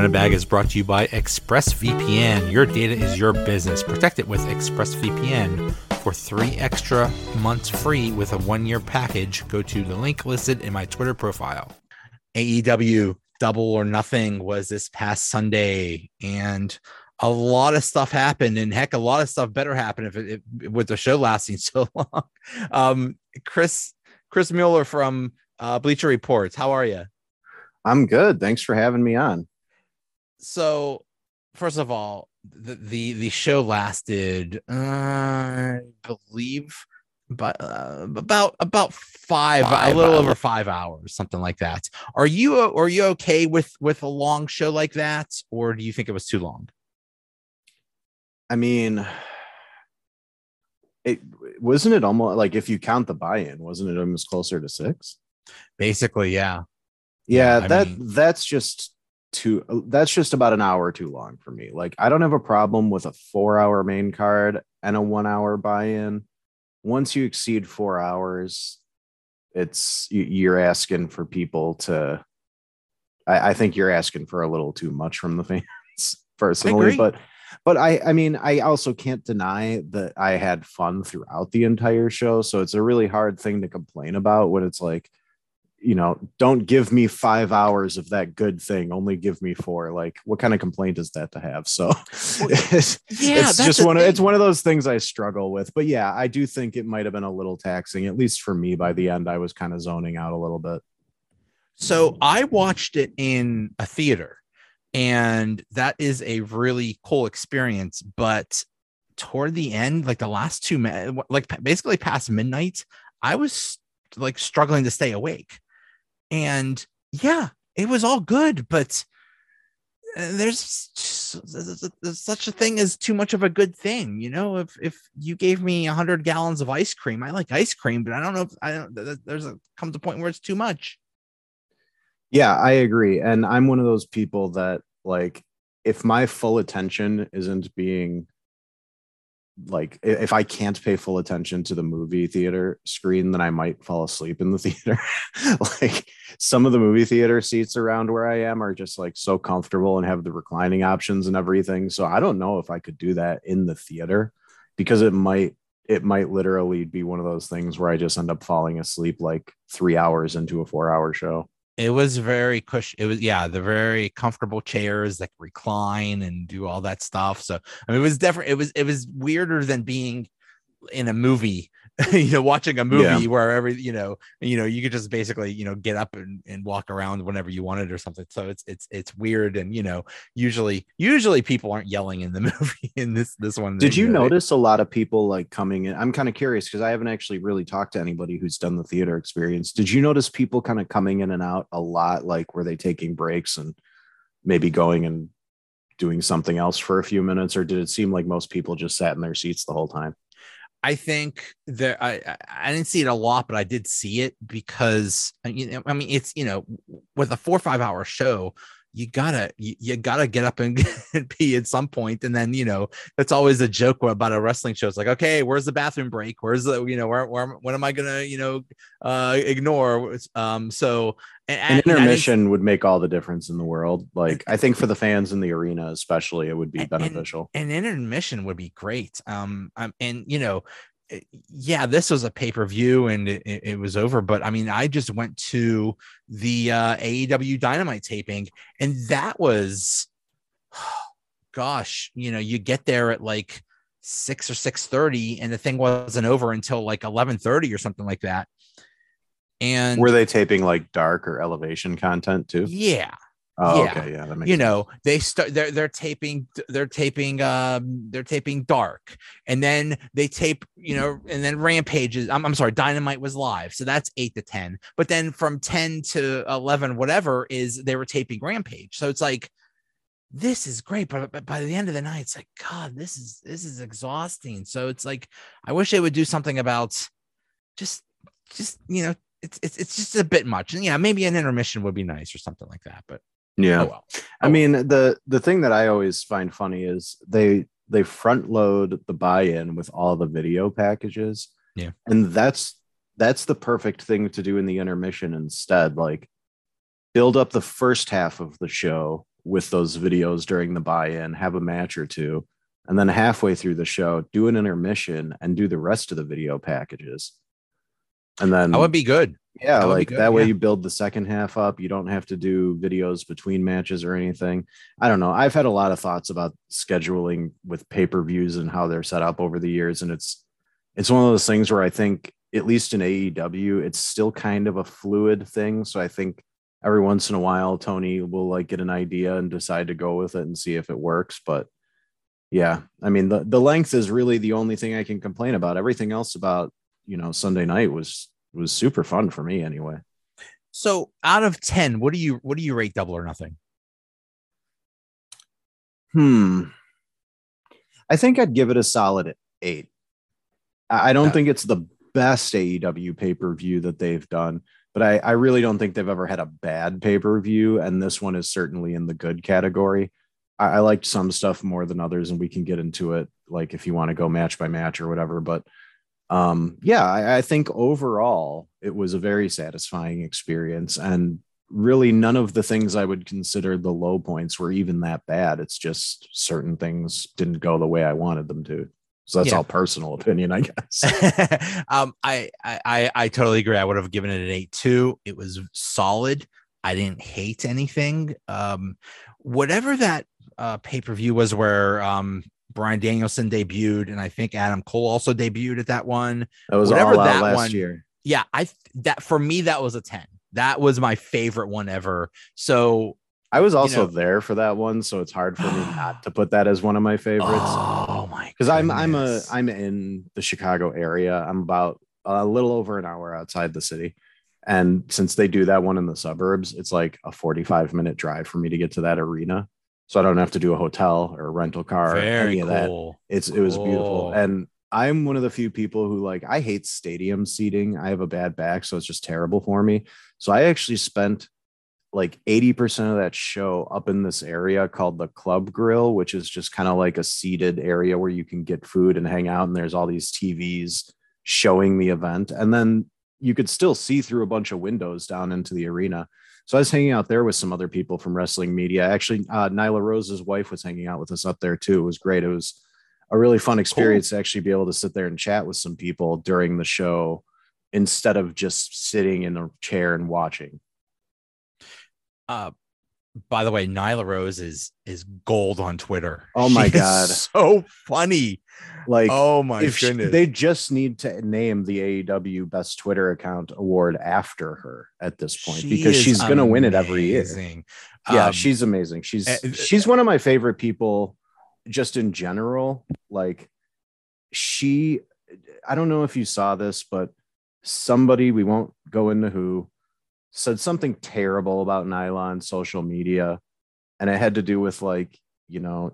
Donut Bag is brought to you by ExpressVPN. Your data is your business. Protect it with ExpressVPN. For three extra months free with a one year package, go to the link listed in my Twitter profile. AEW Double or Nothing was this past Sunday, and a lot of stuff happened. And heck, a lot of stuff better happen if it, if, with the show lasting so long. Um, Chris Chris Mueller from uh, Bleacher Reports, how are you? I'm good. Thanks for having me on. So, first of all, the the, the show lasted, uh, I believe, but uh, about about five, five, a little over five hours, something like that. Are you are you okay with with a long show like that, or do you think it was too long? I mean, it wasn't it almost like if you count the buy-in, wasn't it almost closer to six? Basically, yeah. Yeah, yeah that mean, that's just too that's just about an hour too long for me. Like I don't have a problem with a 4-hour main card and a 1-hour buy-in. Once you exceed 4 hours, it's you're asking for people to I, I think you're asking for a little too much from the fans personally, but but I I mean I also can't deny that I had fun throughout the entire show. So it's a really hard thing to complain about when it's like, you know, don't give me five hours of that good thing, only give me four. Like, what kind of complaint is that to have? So it's, yeah, it's just one of it's one of those things I struggle with. But yeah, I do think it might have been a little taxing, at least for me. By the end, I was kind of zoning out a little bit. So I watched it in a theater and that is a really cool experience but toward the end like the last two like basically past midnight i was like struggling to stay awake and yeah it was all good but uh, there's, such a thing as too much of a good thing you know if if you gave me 100 gallons of ice cream i like ice cream but i don't know if i don't there's a comes a point where it's too much yeah, I agree. And I'm one of those people that like if my full attention isn't being like if I can't pay full attention to the movie theater screen, then I might fall asleep in the theater. like some of the movie theater seats around where I am are just like so comfortable and have the reclining options and everything. So I don't know if I could do that in the theater because it might it might literally be one of those things where I just end up falling asleep like three hours into a four hour show it was very cush it was yeah the very comfortable chairs that recline and do all that stuff so i mean it was different it was it was weirder than being in a movie you know watching a movie yeah. where every you know you know you could just basically you know get up and, and walk around whenever you wanted or something. So it's it's it's weird. And you know usually usually people aren't yelling in the movie in this this one did you, you know, notice a lot of people like coming in? I'm kind of curious because i haven't actually really talked to anybody who's done the theater experience. Did you notice people kind of coming in and out a lot? Like were they taking breaks and maybe going and doing something else for a few minutes? Or did it seem like most people just sat in their seats the whole time I think that I I didn't see it a lot, but I did see it because uh, know I mean it's you know with a four or five hour show, you gotta you, you, gotta get up and, and pee at some point and then you know that's always a joke about a wrestling show. It's like okay where's the bathroom break? Where's the you know where, where when am i gonna you know uh ignore? Um so and, an intermission would make all the difference in the world. Like i think for the fans in the arena especially it would be beneficial. and, and intermission would be great. Um, um and you know yeah, this was a pay per view and it, it, was over. But I mean, I just went to the uh, AEW Dynamite taping, and that was, gosh, you know, you get there at like six or six thirty, and the thing wasn't over until like eleven thirty or something like that. And were they taping like dark or elevation content too? Yeah, Oh, yeah. okay, yeah, that makes you sense. know they start they're they're taping they're taping um they're taping dark and then they tape you know and then rampages I'm, I'm sorry dynamite was live so that's 8 to 10 but then from 10 to 11 whatever is they were taping rampage so it's like this is great but, but by the end of the night it's like god this is this is exhausting so it's like i wish they would do something about just just you know it's, it's it's just a bit much and yeah maybe an intermission would be nice or something like that but yeah. Oh, well. oh, I mean, the the thing that I always find funny is they they front load the buy-in with all the video packages. Yeah. And that's that's the perfect thing to do in the intermission instead. Like build up the first half of the show with those videos during the buy-in, have a match or two, and then halfway through the show, do an intermission and do the rest of the video packages. And then that would be good. Yeah, that like good, that way yeah. you build the second half up. You don't have to do videos between matches or anything. I don't know. I've had a lot of thoughts about scheduling with pay-per-views and how they're set up over the years. And it's it's one of those things where I think, at least in AEW, it's still kind of a fluid thing. So I think every once in a while Tony will like get an idea and decide to go with it and see if it works. But yeah, I mean the, the length is really the only thing I can complain about. Everything else about you know Sunday night was was super fun for me anyway. So out of 10, what do you what do you rate double or nothing? Hmm. I think I'd give it a solid eight. I don't think it's the best AEW pay-per-view that they've done, but I, I really don't think they've ever had a bad pay-per-view. And this one is certainly in the good category. I, I liked some stuff more than others, and we can get into it like if you want to go match by match or whatever. But um, yeah, I, I think overall it was a very satisfying experience. And really none of the things I would consider the low points were even that bad. It's just certain things didn't go the way I wanted them to. So that's yeah. all personal opinion, I guess. um, I, I I totally agree. I would have given it an eight too. It was solid. I didn't hate anything. Um, whatever that uh, pay per view was, where um, Bryan Danielson debuted, and I think Adam Cole also debuted at that one. That was whatever that last one, year. Yeah, I that for me that was a ten. That was my favorite one ever. So I was also you know, there for that one, so it's hard for me not to put that as one of my favorites. Oh my! Because I'm I'm a I'm in the Chicago area. I'm about a little over an hour outside the city, and since they do that one in the suburbs, it's like a 45 minute drive for me to get to that arena so I don't have to do a hotel or a rental car Very or any cool. of that. It's it was beautiful. And I'm one of the few people who like I hate stadium seating. I have a bad back, so it's just terrible for me. So I actually spent like 80% of that show up in this area called the Club Grill, which is just kind of like a seated area where you can get food and hang out. And there's all these TVs showing the event. And then you could still see through a bunch of windows down into the arena. So I was hanging out there with some other people from wrestling media. Actually, uh, Nyla Rose's wife was hanging out with us up there too. It was great. It was a really fun experience cool. to actually be able to sit there and chat with some people during the show instead of just sitting in a chair and watching. Uh, by the way, Nyla Rose is is gold on Twitter. Oh my she god, so funny. Like, oh my goodness, she, they just need to name the AEW Best Twitter Account Award after her at this point she because she's going to win it every year. Yeah, um, she's amazing. She's uh, she's one of my favorite people, just in general. Like, she, I don't know if you saw this, but somebody we won't go into who said something terrible about nylon social media, and it had to do with like you know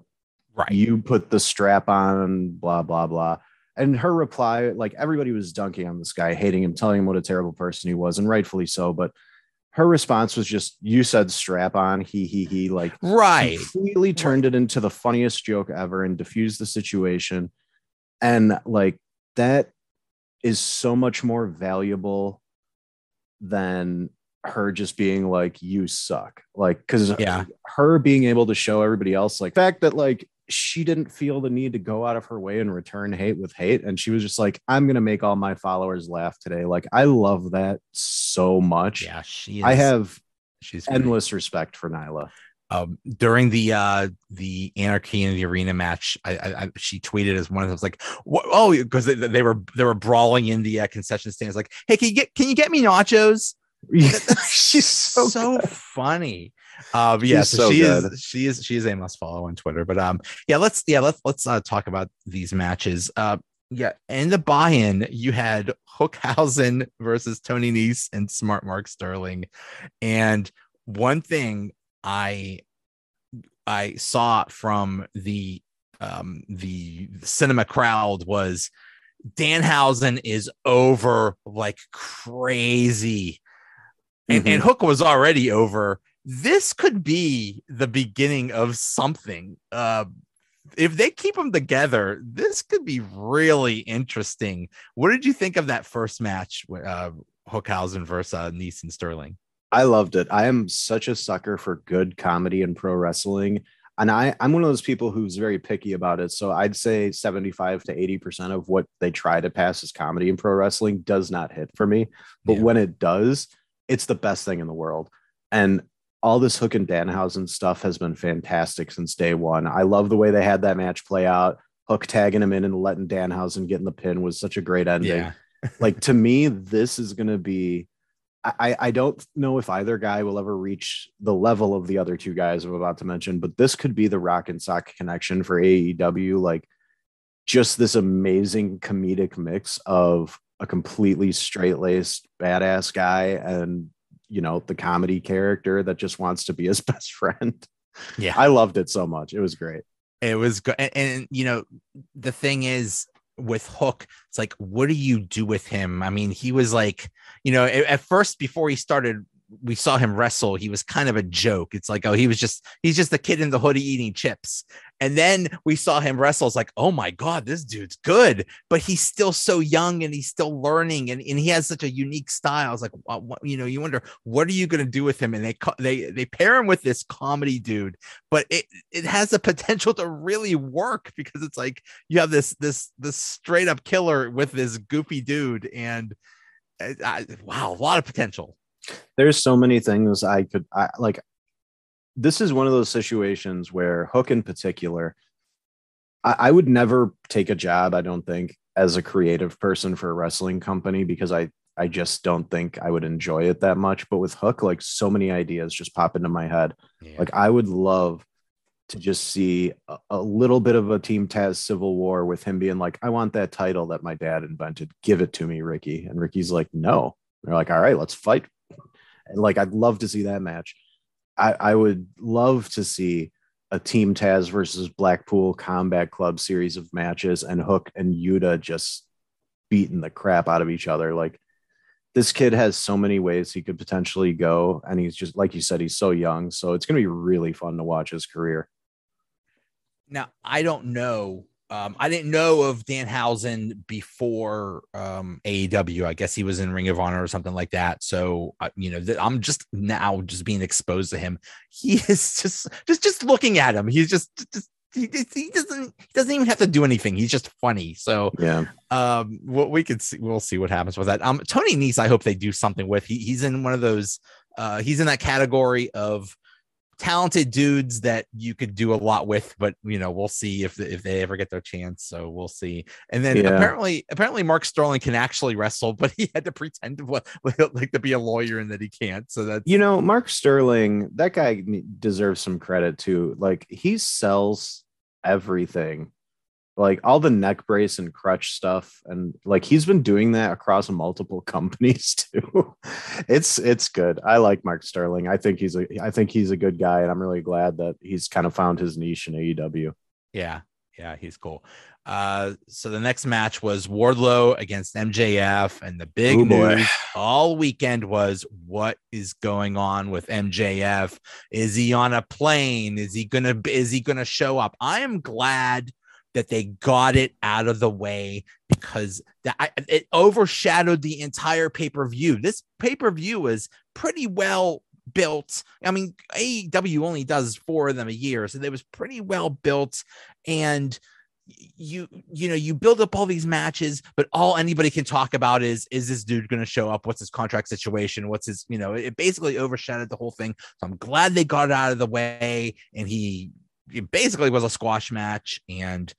Right. You put the strap on, blah, blah, blah. And her reply, like everybody was dunking on this guy, hating him, telling him what a terrible person he was, and rightfully so. But her response was just, "You said strap on, he he he." Like, right, completely turned right. it into the funniest joke ever and diffused the situation. And like that is so much more valuable than her just being like, "You suck." Like, because yeah, her being able to show everybody else, like, the fact that like she didn't feel the need to go out of her way and return hate with hate. And she was just like, I'm going to make all my followers laugh today. Like, I love that so much. Yeah, she is, I have she's endless great. respect for Nyla. Um, during the uh the anarchy in the arena match, I, I, I she tweeted as one of those like, oh, because they, they, were they were brawling in the uh, concession stands, like, hey, can you get can you get me nachos? She's so, so funny. Um, yeah, so, so she good. is she is she is a must follow on Twitter. But um, yeah, let's yeah let's let's uh, talk about these matches. Uh, yeah, in the buy-in, you had Hookhausen versus Tony Nese and Smart Mark Sterling, and one thing I I saw from the um the cinema crowd was Danhausen is over like crazy. And, mm-hmm. and Hook was already over this could be the beginning of something. Uh, if they keep them together, this could be really interesting. What did you think of that first match, uh, Hookhausen versus uh, Nese and Sterling? I loved it. I am such a sucker for good comedy and pro wrestling. And I, I'm one of those people who's very picky about it. So I'd say 75 to 80% of what they try to pass as comedy in pro wrestling does not hit for me. But yeah. when it does, it's the best thing in the world. And all this Hook and Danhausen stuff has been fantastic since day one. I love the way they had that match play out. Hook tagging him in and letting Danhausen get in the pin was such a great ending. Yeah. like to me, this is going to be. I, I don't know if either guy will ever reach the level of the other two guys I'm about to mention, but this could be the rock and sock connection for AEW. Like just this amazing comedic mix of a completely straight laced badass guy and you know the comedy character that just wants to be his best friend. Yeah, I loved it so much. It was great. It was good, and, and you know the thing is with Hook, it's like, what do you do with him? I mean, he was like, you know, at, at first before he started we saw him wrestle, he was kind of a joke. It's like, oh, he was just he's just the kid in the hoodie eating chips. And then we saw him wrestle. It's like, oh my god, this dude's good, but he's still so young and he's still learning, and, and he has such a unique style. It's like, what, you know, you wonder what are you going to do with him? And they they they pair him with this comedy dude, but it it has the potential to really work because it's like you have this this this straight up killer with this goofy dude, and I, wow, a lot of potential there's so many things I could I like this is one of those situations where Hook in particular, I, I, would never take a job, I don't think, as a creative person for a wrestling company because I I just don't think I would enjoy it that much. But with Hook, like so many ideas just pop into my head. Yeah. Like I would love to just see a, a, little bit of a Team Taz civil war with him being like, I want that title that my dad invented. Give it to me, Ricky. And Ricky's like, no. they're like, all right, let's fight like I'd love to see that match. I, I would love to see a Team Taz versus Blackpool Combat Club series of matches and Hook and Yuta just beating the crap out of each other. Like this kid has so many ways he could potentially go. And he's just, like you said, he's so young. So it's going to be really fun to watch his career. Now, I don't know um, I didn't know of Danhausen before um, AEW. I guess he was in Ring of Honor or something like that. So uh, you know, th- I'm just now just being exposed to him. He is just just just looking at him. He's just just he, he doesn't he doesn't even have to do anything. He's just funny. So yeah, um, what we could see, we'll see what happens with that. Um, Tony Nese, I hope they do something with. He, he's in one of those. Uh, he's in that category of talented dudes that you could do a lot with, but you know, we'll see if if they ever get their chance. So we'll see. And then yeah. apparently, apparently Mark Sterling can actually wrestle, but he had to pretend to like to be a lawyer and that he can't. So that you know, Mark Sterling, that guy deserves some credit too. Like he sells everything like all the neck brace and crutch stuff and like he's been doing that across multiple companies too. It's it's good. I like mark sterling. I think he's a i think he's a good guy and i'm really glad that he's kind of found his niche in aew yeah yeah he's cool. Uh so the next match was wardlow against mjf and the big Ooh, news boy. all weekend was what is going on with mjf is he on a plane? Is he gonna is he gonna show up? I am glad that they got it out of the way because that it overshadowed the entire pay-per-view. This pay-per-view was pretty well built. I mean, AEW only does four of them a year, so it was pretty well built and you you know you build up all these matches but all anybody can talk about is is this dude going to show up what's his contract situation what's his you know it basically overshadowed the whole thing so i'm glad they got it out of the way and he it basically was a squash match, and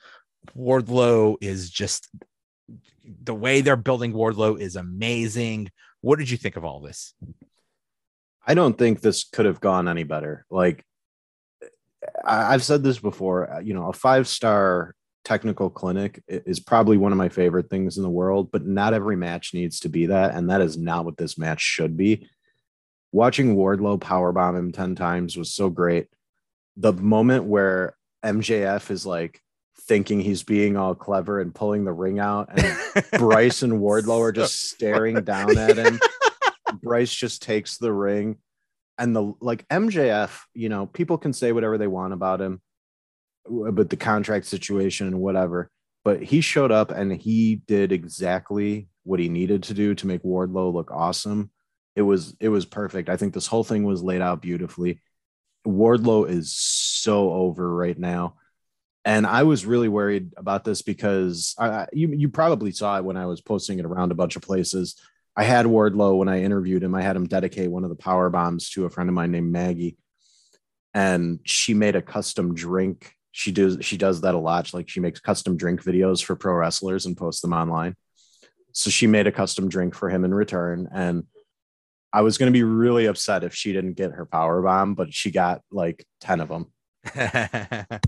Wardlow is just the way they're building Wardlow is amazing. What did you think of all this? I don't think this could have gone any better. Like I've said this before, uh, you know, a five star technical clinic is probably one of my favorite things in the world, but not every match needs to be that. And that is not what this match should be. Watching Wardlow powerbomb him 10 times was so great the moment where MJF is like thinking he's being all clever and pulling the ring out, and Bryce and Wardlow are just staring down at him. Bryce just takes the ring, and the like MJF, you know, people can say whatever they want about him, but the contract situation and whatever. But he showed up and he did exactly what he needed to do to make Wardlow look awesome. It was it was perfect. I think this whole thing was laid out beautifully. Wardlow is so over right now. And I was really worried about this because I, you you probably saw it when I was posting it around a bunch of places. I had Wardlow when I interviewed him. I had him dedicate one of the power bombs to a friend of mine named Maggie, and she made a custom drink. She does she does that a lot. Like she makes custom drink videos for pro wrestlers and posts them online. So she made a custom drink for him in return, and I was going to be really upset if she didn't get her power bomb, but she got like ten of them.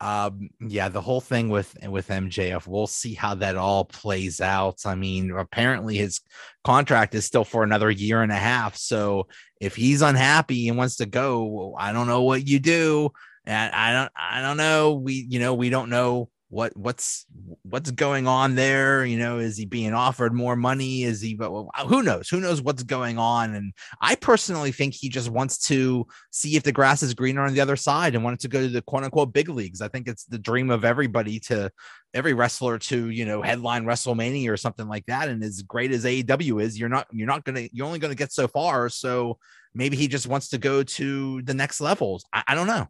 um yeah the whole thing with with mjf we'll see how that all plays out. I mean apparently his contract is still for another year and a half so if he's unhappy and wants to go i don't know what you do. And i don't i don't know. We you know we don't know what what's what's going on there? You know is he being offered more money? Is he but who knows? Who knows what's going on? And i personally think he just wants to see if the grass is greener on the other side and wanted to go to the quote unquote big leagues. I think it's the dream of everybody to every wrestler to you know headline wrestlemania or something like that. And as great as aew is you're not you're not gonna you're only gonna get so far. So maybe he just wants to go to the next levels. I, I don't know.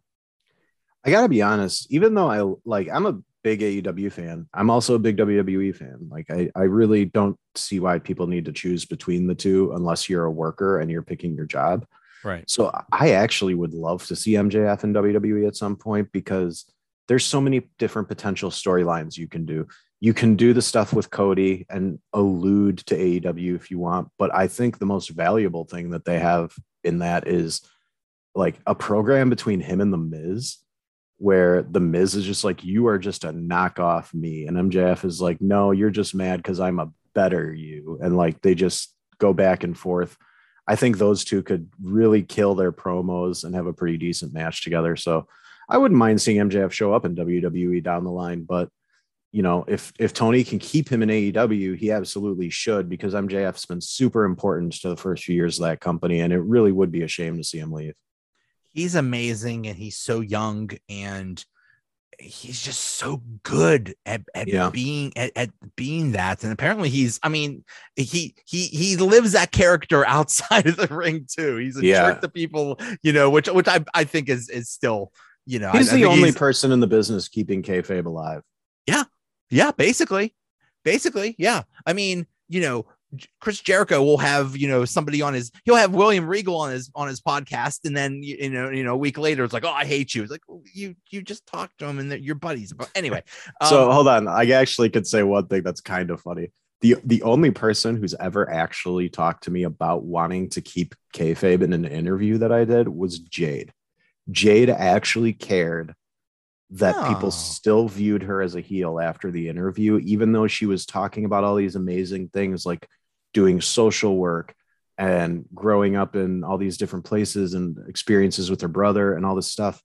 I gotta be honest, even though I like I'm a big AEW fan. I'm also a big WWE fan. Like I, I really don't see why people need to choose between the two unless you're a worker and you're picking your job. Right. So I actually would love to see MJF in WWE at some point because there's so many different potential storylines you can do. You can do the stuff with Cody and allude to AEW if you want, but I think the most valuable thing that they have in that is like a program between him and the Miz where the Miz is just like, you are just a knockoff me. And MJF is like, no, you're just mad because I'm a better you. And like they just go back and forth. I think those two could really kill their promos and have a pretty decent match together. So I wouldn't mind seeing MJF show up in WWE down the line, but you know, if if Tony can keep him in AEW, he absolutely should because MJF's been super important to the first few years of that company, and it really would be a shame to see him leave he's amazing and he's so young and he's just so good at, at yeah. being at, at, being that. And apparently he's i mean he he he lives that character outside of the ring too. He's a yeah. jerk to people you know which which i, I think is is still you know he's I, the I only he's, person in the business keeping kayfabe alive. Yeah. Yeah basically. Basically yeah. I mean you know Chris Jericho will have you know somebody on his he'll have William Regal on his on his podcast. And then you know you know a week later it's like oh I hate you. It's like you you just talked to him and your buddies. But anyway so um, hold on. I actually could say one thing that's kind of funny. The the only person who's ever actually talked to me about wanting to keep kayfabe in an interview that I did was Jade. Jade actually cared that oh. people still viewed her as a heel after the interview, even though she was talking about all these amazing things like doing social work and growing up in all these different places and experiences with her brother and all this stuff.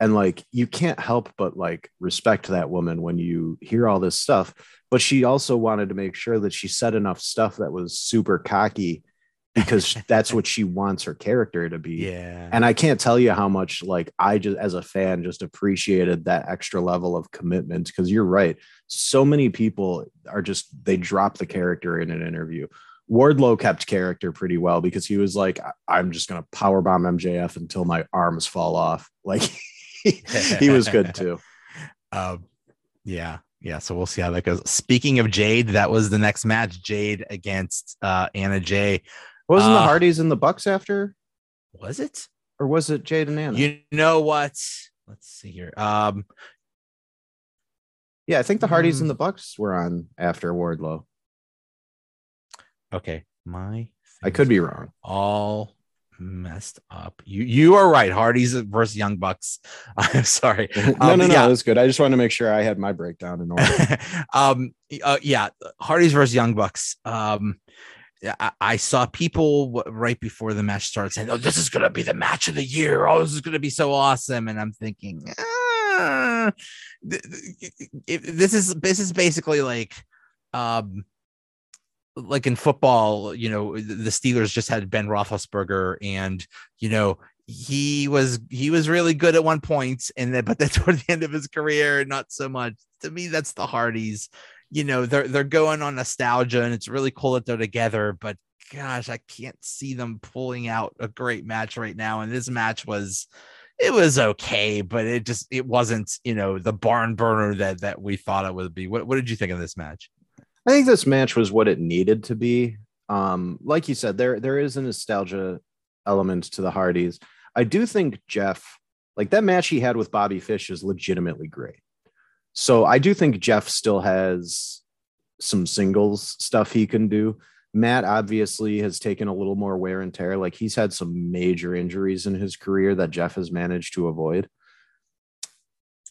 And like, you can't help but like respect that woman when you hear all this stuff. But she also wanted to make sure that she said enough stuff that was super cocky because that's what she wants her character to be. Yeah. And I can't tell you how much like I just as a fan just appreciated that extra level of commitment because you're right. So many people are just they drop the character in an interview. Wardlow kept character pretty well because he was like, I'm just gonna power bomb MJF until my arms fall off. Like he was good too. Um, yeah, yeah. So we'll see how that goes. Speaking of Jade, that was the next match. Jade against uh, Anna Jay. Wasn't uh, the Hardys in the Bucks after? Was it? Or was it Jade and Anna? You know what? Let's see here. Um Yeah, I think the Hardys and hmm. the Bucks were on after Wardlow. Okay. My I could be wrong. All messed up. You you are right. Hardys versus Young Bucks. I'm sorry. no, um, no, no. Yeah. That's good. I just wanted to make sure I had my breakdown in order. um, uh, yeah, Hardys versus Young Bucks. Um, I, I saw people right before the match started saying, "Oh, this is going to be the match of the year. Oh, this is going to be so awesome." And I'm thinking, ah, this is this is basically like, um, like in football. You know, the Steelers just had Ben Roethlisberger, and you know he was he was really good at one point, and then but then toward the end of his career, not so much. To me, that's the Hardys you know they're they're going on nostalgia and it's really cool that they're together but gosh, I can't see them pulling out a great match right now. And this match was it was okay, but it just it wasn't, you know, the barn burner that that we thought it would be. What what did you think of this match? I think this match was what it needed to be. Um, like you said, there there is a nostalgia element to the Hardys. I do think Jeff, like that match he had with Bobby Fish, is legitimately great. So I do think Jeff still has some singles stuff he can do. Matt obviously has taken a little more wear and tear. Like he's had some major injuries in his career that Jeff has managed to avoid.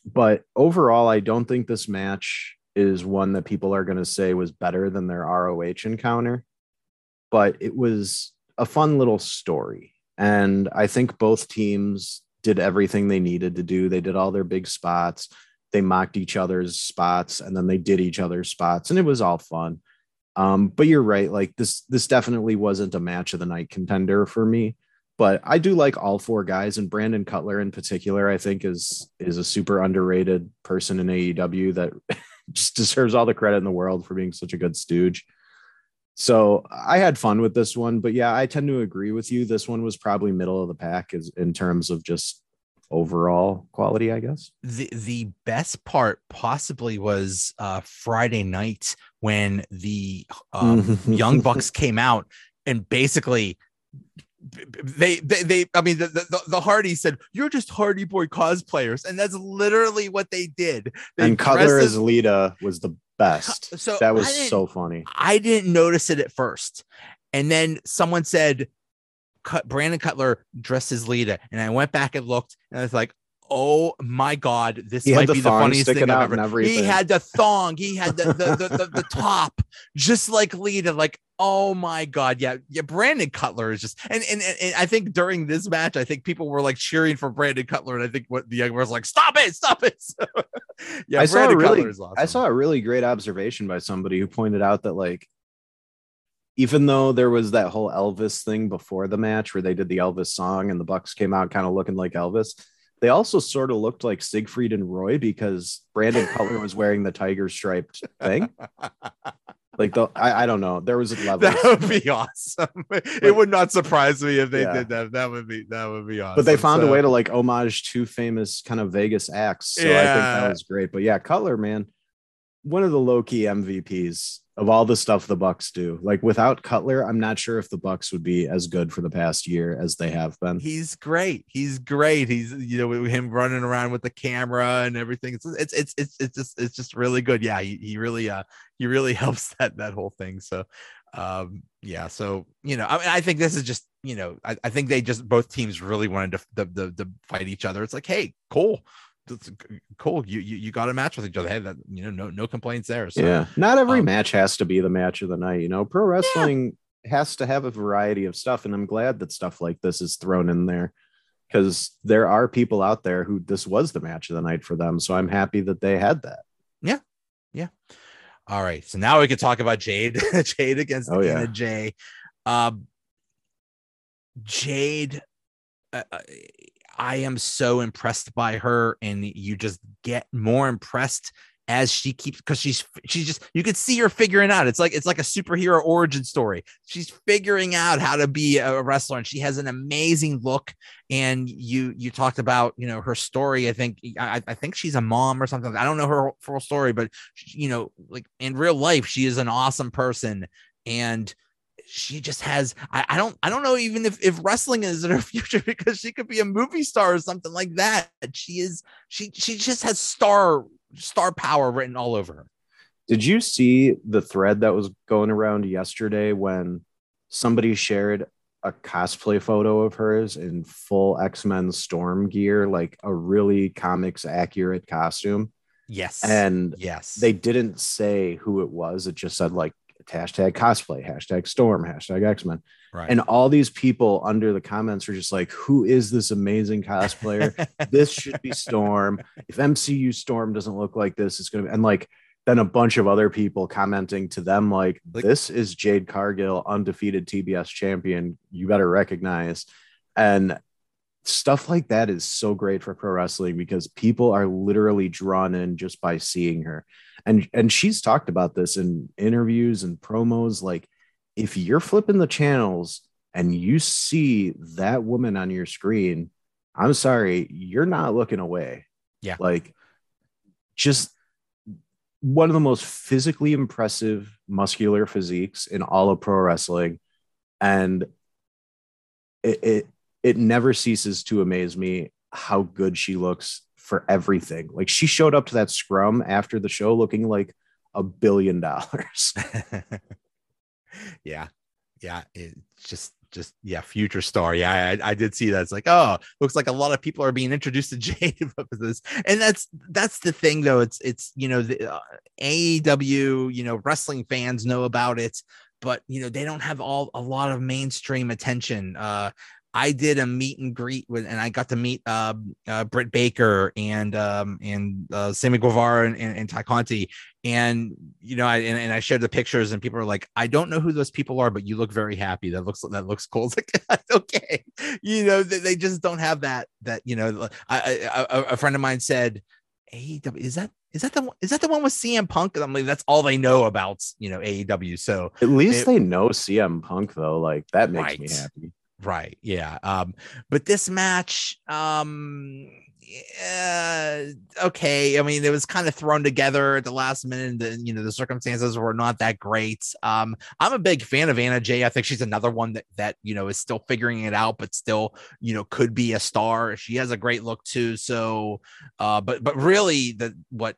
But overall, I don't think this match is one that people are going to say was better than their ROH encounter. But it was a fun little story. And I think both teams did everything they needed to do. They did all their big spots they mocked each other's spots and then they did each other's spots and it was all fun. Um, but you're right like this this definitely wasn't a match of the night contender for me but i do like all four guys and brandon cutler in particular i think is is a super underrated person in aew that just deserves all the credit in the world for being such a good stooge. So i had fun with this one but yeah i tend to agree with you. This one was probably middle of the pack is in terms of just overall quality, I guess. The the best part possibly was uh, Friday night when the um, Young Bucks came out and basically they they, they I mean the, the the Hardy said you're just Hardy Boy cosplayers and that's literally what they did. They and Cutler as Lita was the best. So that was so funny. I didn't notice it at first. And then someone said cut Brandon Cutler dressed as Lita, and I went back and looked, and I was like, "Oh my god, this he might the be the funniest thing I've ever." He had the thong, he had the the, the, the, the top, just like Lita. Like, oh my god, yeah, yeah. Brandon Cutler is just, and, and and I think during this match, I think people were like cheering for Brandon Cutler, and I think what the young was like, "Stop it, stop it!" So, yeah, I Brandon saw a really, awesome. I saw a really great observation by somebody who pointed out that like even though there was that whole Elvis thing before the match where they did the Elvis song and the Bucks came out kind of looking like Elvis, they also sort of looked like Siegfried and Roy because Brandon Cutler was wearing the tiger striped thing. Like the I, I don't know. There was a level. That would be awesome. It would not surprise me if they yeah. did that. That would be that would be awesome. But they found so. a way to like homage two famous kind of Vegas acts. So yeah. I think that was great. But yeah, Cutler, man, one of the low key MVPs of all the stuff the Bucks do. Like without Cutler, I'm not sure if the Bucks would be as good for the past year as they have been. He's great. He's great. He's you know him running around with the camera and everything. It's it's it's it's, it's just it's just really good. Yeah, he, he really uh he really helps that that whole thing. So um yeah, so you know, I mean I think this is just you know, I, I think they just both teams really wanted to the, the, the fight each other. It's like, hey, cool cool. You, you you got a match with each other. Hey, that you know, no no complaints there. So, yeah, not every um, match has to be the match of the night. You know, pro wrestling yeah. has to have a variety of stuff, and I'm glad that stuff like this is thrown in there because there are people out there who this was the match of the night for them. So I'm happy that they had that. Yeah, yeah. All right, so now we can talk about Jade. Jade against oh, Anna yeah. Jay. Um, Jade. Uh, uh I am so impressed by her, and you just get more impressed as she keeps because she's she's just you could see her figuring out. It's like it's like a superhero origin story. She's figuring out how to be a wrestler and she has an amazing look. And you you talked about you know her story. I think i, I think she's a mom or something. I don't know her full story but you know like in real life she is an awesome person. And she just has I, I, don't I don't know even if, if wrestling is in her future because she could be a movie star or something like that. She is she she just has star star power written all over her. Did you see the thread that was going around yesterday when somebody shared a cosplay photo of hers in full X-Men storm gear, like a really comics accurate costume? Yes. And yes, they didn't say who it was. It just said like hashtag cosplay, hashtag storm, hashtag X-Men. Right. And all these people under the comments are just like, who is this amazing cosplayer? this should be Storm. If MCU Storm doesn't look like this, it's gonna be and like then a bunch of other people commenting to them like, like this is Jade Cargill, undefeated TBS champion. You better recognize. And stuff like that is so great for pro wrestling because people are literally drawn in just by seeing her and and she's talked about this in interviews and promos like if you're flipping the channels and you see that woman on your screen, I'm sorry, you're not looking away. Yeah. Like just one of the most physically impressive muscular physiques in all of pro wrestling. And it, it, it never ceases to amaze me how good she looks for everything. Like she showed up to that scrum after the show looking like a billion dollars. yeah. Yeah. It's just just yeah, future star. Yeah, I, I, did see that. It's like, oh, looks like a lot of people are being introduced to Jade this, and that's that's the thing though. It's it's you know the uh, AEW, you know, wrestling fans know about it, but you know they don't have all a lot of mainstream attention. Uh, I did a meet and greet with, and I got to meet uh, uh, Britt Baker and um, and uh, Sammy Guevara and, and, and Tay Conti, and you know, I and, and, I shared the pictures, and people are like, "I don't know who those people are, but you look very happy. That looks that looks cool." It's like, okay, you know, they, they, just don't have that that you know. I, I, a friend of mine said, "AEW is that is that the is that the one with CM Punk?" And I'm like, "That's all they know about you know AEW." So at least it, they know CM Punk though. Like that makes right. me happy. Right. Yeah. Um, but this match, um, yeah, okay. I mean, it was kind of thrown together at the last minute. And, you know, the circumstances were not that great. Um, I'm a big fan of Anna Jay. I think she's another one that that you know is still figuring it out, but still, you know, could be a star. She has a great look too. So, uh, but but really, the what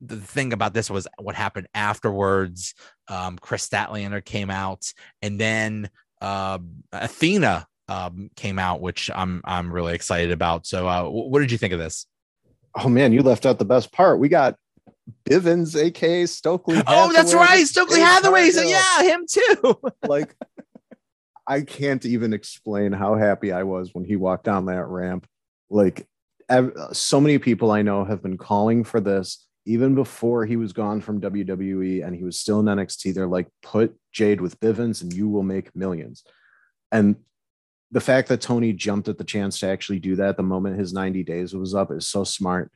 the thing about this was what happened afterwards. Um, Kris Statlander came out, and then uh, Athena um, came out, which I'm I'm really excited about. So, uh, what did you think of this? Oh man, you left out the best part. We got Bivens, aka Stokely. Hathaway, oh, that's right, Stokely Hathaway. So yeah, him too. like, I can't even explain how happy I was when he walked down that ramp. Like, so many people I know have been calling for this even before he was gone from WWE and he was still in NXT, they're like, put Jade with Bivens and you will make millions. And the fact that Tony jumped at the chance to actually do that the moment his 90 days was up is so smart.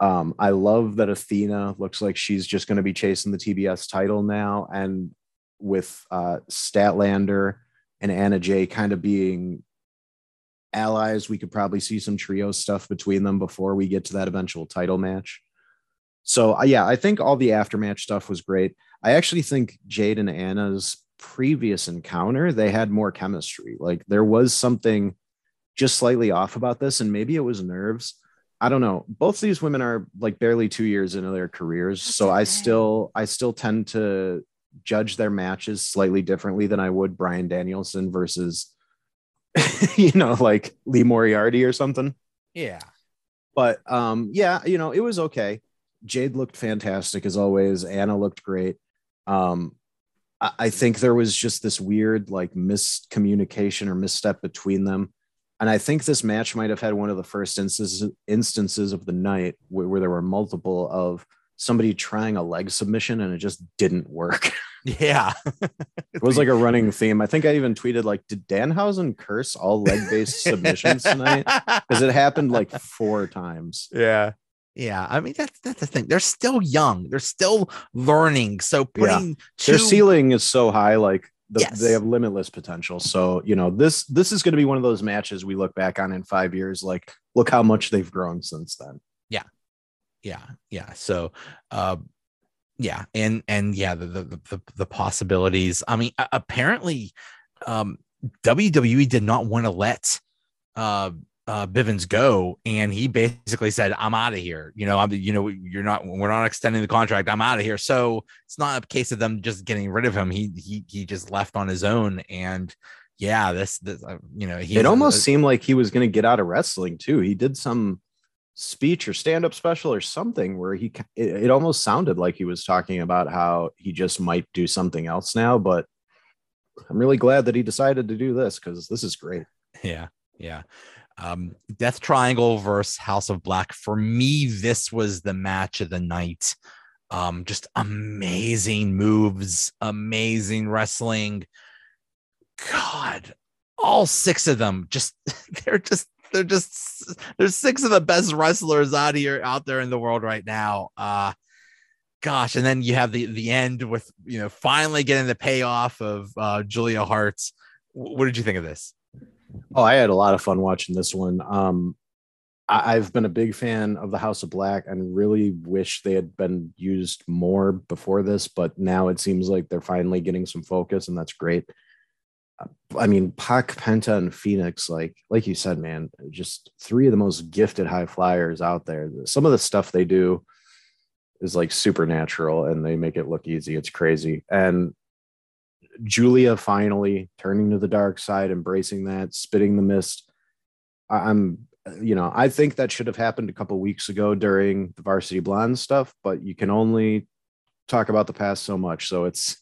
Um, I love that Athena looks like she's just going to be chasing the TBS title now. And with uh, Statlander and Anna Jay kind of being allies, we could probably see some trio stuff between them before we get to that eventual title match. So uh, yeah, I think all the aftermatch stuff was great. I actually think Jade and Anna's previous encounter, they had more chemistry. Like there was something just slightly off about this, and maybe it was nerves. I don't know. Both these women are like barely two years into their careers, That's so okay. I still I still tend to judge their matches slightly differently than I would Bryan Danielson versus you know like Lee Moriarty or something. Yeah. But um yeah, you know, it was okay. Jade looked fantastic as always. Anna looked great. Um, I, I think there was just this weird like miscommunication or misstep between them. And I think this match might have had one of the first instances instances of the night where, where there were multiple of somebody trying a leg submission and it just didn't work. Yeah. it was like a running theme. I think I even tweeted like, did Danhausen curse all leg-based submissions tonight? Because it happened like four times. Yeah. Yeah, I mean that's that's the thing. They're still young. They're still learning. So putting yeah. two... their ceiling is so high, like the, yes. they have limitless potential. So you know this this is going to be one of those matches we look back on in five years. Like, look how much they've grown since then. Yeah, yeah, yeah. So, uh, yeah, and and yeah, the the the, the possibilities. I mean, apparently, um, WWE did not want to let uh uh, Bivens go, and he basically said, "I'm out of here." You know, I'm, you know, you're not, we're not extending the contract. I'm out of here. So it's not a case of them just getting rid of him. He he he just left on his own, and yeah, this, this uh, you know, he. It almost uh, seemed like he was going to get out of wrestling too. He did some speech or stand up special or something where he it, it almost sounded like he was talking about how he just might do something else now, but I'm really glad that he decided to do this because this is great. Yeah, yeah. Um, Death Triangle versus House of Black. For me, this was the match of the night. Um, just amazing moves, amazing wrestling. God, all six of them just they're just they're just there's six of the best wrestlers out here out there in the world right now. Uh gosh, and then you have the the end with you know finally getting the payoff of uh, Julia Hart's. What did you think of this? Oh, I had a lot of fun watching this one. Um, I, have been a big fan of the House of Black and really wish they had been used more before this, but now it seems like they're finally getting some focus, and that's great. I mean, Pac, Penta, and Fenix, like like you said, man, just three of the most gifted high flyers out there. Some of the stuff they do is like supernatural, and they make it look easy. It's crazy. And Julia finally turning to the dark side, embracing that, spitting the mist. I'm, you know, I think that should have happened a couple weeks ago during the Varsity Blonds stuff, but you can only talk about the past so much. So it's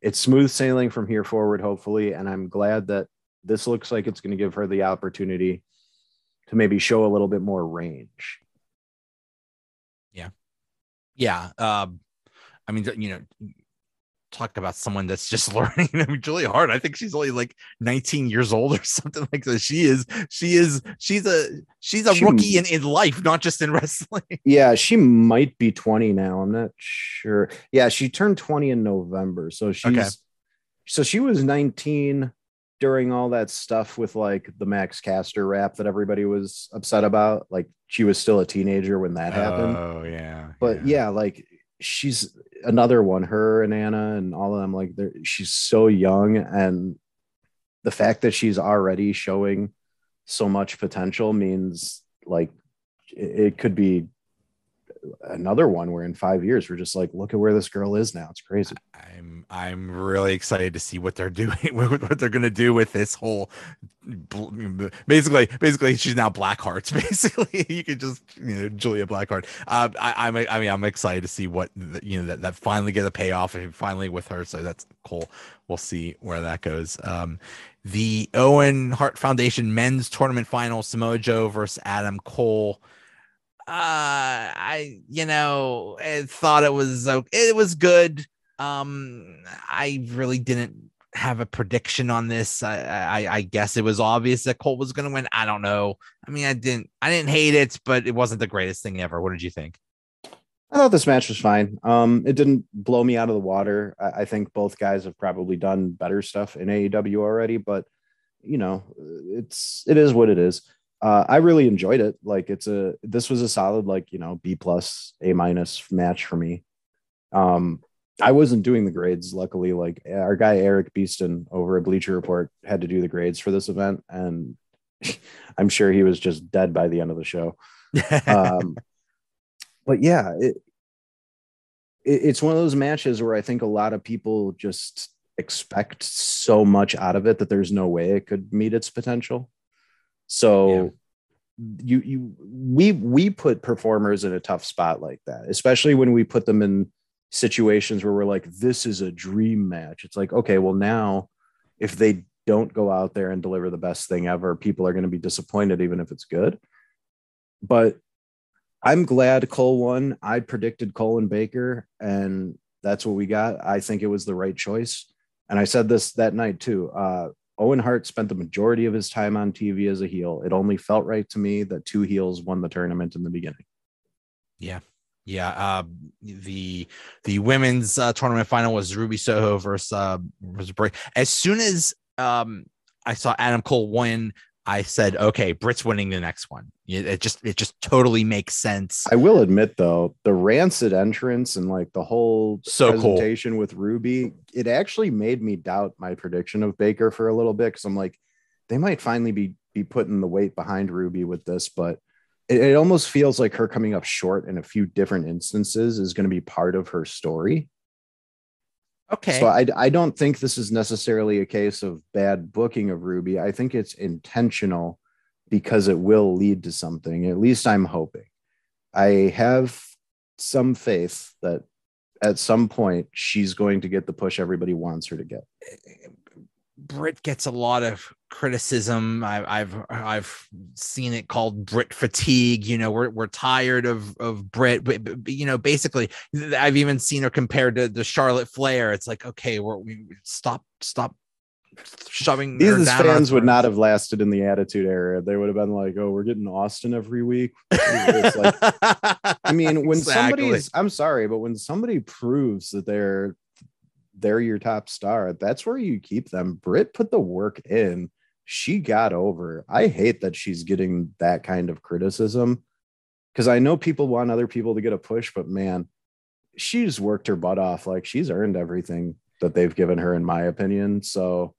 it's smooth sailing from here forward, hopefully. And I'm glad that this looks like it's going to give her the opportunity to maybe show a little bit more range. Yeah. Yeah. Um, I mean, you know, talk about someone that's just learning. I mean, Julia Hart, I think she's only like 19 years old or something like that. She is, she is, she's a, she's a she, rookie in, in life, not just in wrestling. Yeah, she might be 20 now. I'm not sure. Yeah, she turned 20 in November. So she's, okay. so she was 19 during all that stuff with like the Max Caster rap that everybody was upset about. Like she was still a teenager when that happened. Oh, yeah. But yeah, yeah like she's another one her and anna and all of them like she's so young and the fact that she's already showing so much potential means like it, it could be another one where in five years we're just like, look at where this girl is now. It's crazy. I'm I'm really excited to see what they're doing, what they're gonna do with this whole. Basically, basically, she's now Blackhearts. Basically, you could just you know Julia Blackheart. Uh, I, I'm I mean I'm excited to see what you know that that finally get a payoff and finally with her. So that's cool. We'll see where that goes. Um, the Owen Hart Foundation men's tournament final: Samoa Joe versus Adam Cole i you know thought it was it was good. Um i really didn't have a prediction on this. I i, I guess it was obvious that Cole was going to win. I don't know. I mean i didn't i didn't hate it but it wasn't the greatest thing ever. What did you think? I thought this match was fine. Um, it didn't blow me out of the water. I, I think both guys have probably done better stuff in AEW already, but you know, it's it is what it is uh, I really enjoyed it. Like it's a this was a solid like you know B plus A minus match for me. Um, I wasn't doing the grades. Luckily, like our guy Eric Beeston over at Bleacher Report had to do the grades for this event, and I'm sure he was just dead by the end of the show. um, but yeah, it, it it's one of those matches where I think a lot of people just expect so much out of it that there's no way it could meet its potential. So yeah. you you we we put performers in a tough spot like that, especially when we put them in situations where we're like, this is a dream match. It's like, okay, well now if they don't go out there and deliver the best thing ever, people are going to be disappointed, even if it's good. But I'm glad Cole won. I predicted Cole and Baker, and that's what we got. I think it was the right choice. And I said this that night too. Uh, Owen Hart spent the majority of his time on TV as a heel. It only felt right to me that two heels won the tournament in the beginning. Yeah. Yeah, uh, the the women's uh, tournament final was Ruby Soho versus uh, Bray. As soon as um, I saw Adam Cole win, I said, okay, Britt's winning the next one. It just it just totally makes sense. I will admit though, the rancid entrance and like the whole so presentation cool. with Ruby, it actually made me doubt my prediction of Baker for a little bit because I'm like, they might finally be be putting the weight behind Ruby with this, but it, it almost feels like her coming up short in a few different instances is going to be part of her story. Okay. So I, I don't think this is necessarily a case of bad booking of Ruby. I think it's intentional because it will lead to something. At least I'm hoping. I have some faith that at some point she's going to get the push everybody wants her to get. Eh, Britt gets a lot of criticism. I, have I've seen it called Britt fatigue. You know, we're we're tired of of Britt, but, but, you know, basically, I've even seen her compared to the Charlotte Flair. It's like, okay, we're, we stop stop shoving these fans would not have lasted in the attitude era they would have been like oh we're getting austin every week like, i mean when exactly. somebody's i'm sorry but when somebody proves that they're they're your top star that's where you keep them Britt put the work in she got over i hate that she's getting that kind of criticism because i know people want other people to get a push but man she's worked her butt off like she's earned everything that they've given her in my opinion so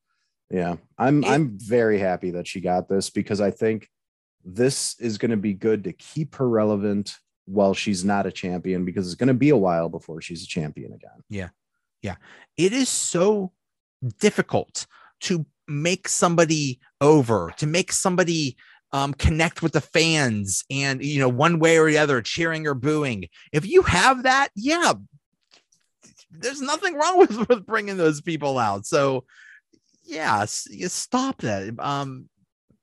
yeah, I'm it, I'm very happy that she got this because I think this is going to be good to keep her relevant while she's not a champion because it's going to be a while before she's a champion again. Yeah. Yeah. It is so difficult to make somebody over, to make somebody um, connect with the fans and, you know, one way or the other, cheering or booing. If you have that, yeah, there's nothing wrong with, with bringing those people out. So, yeah, you stop that. Um,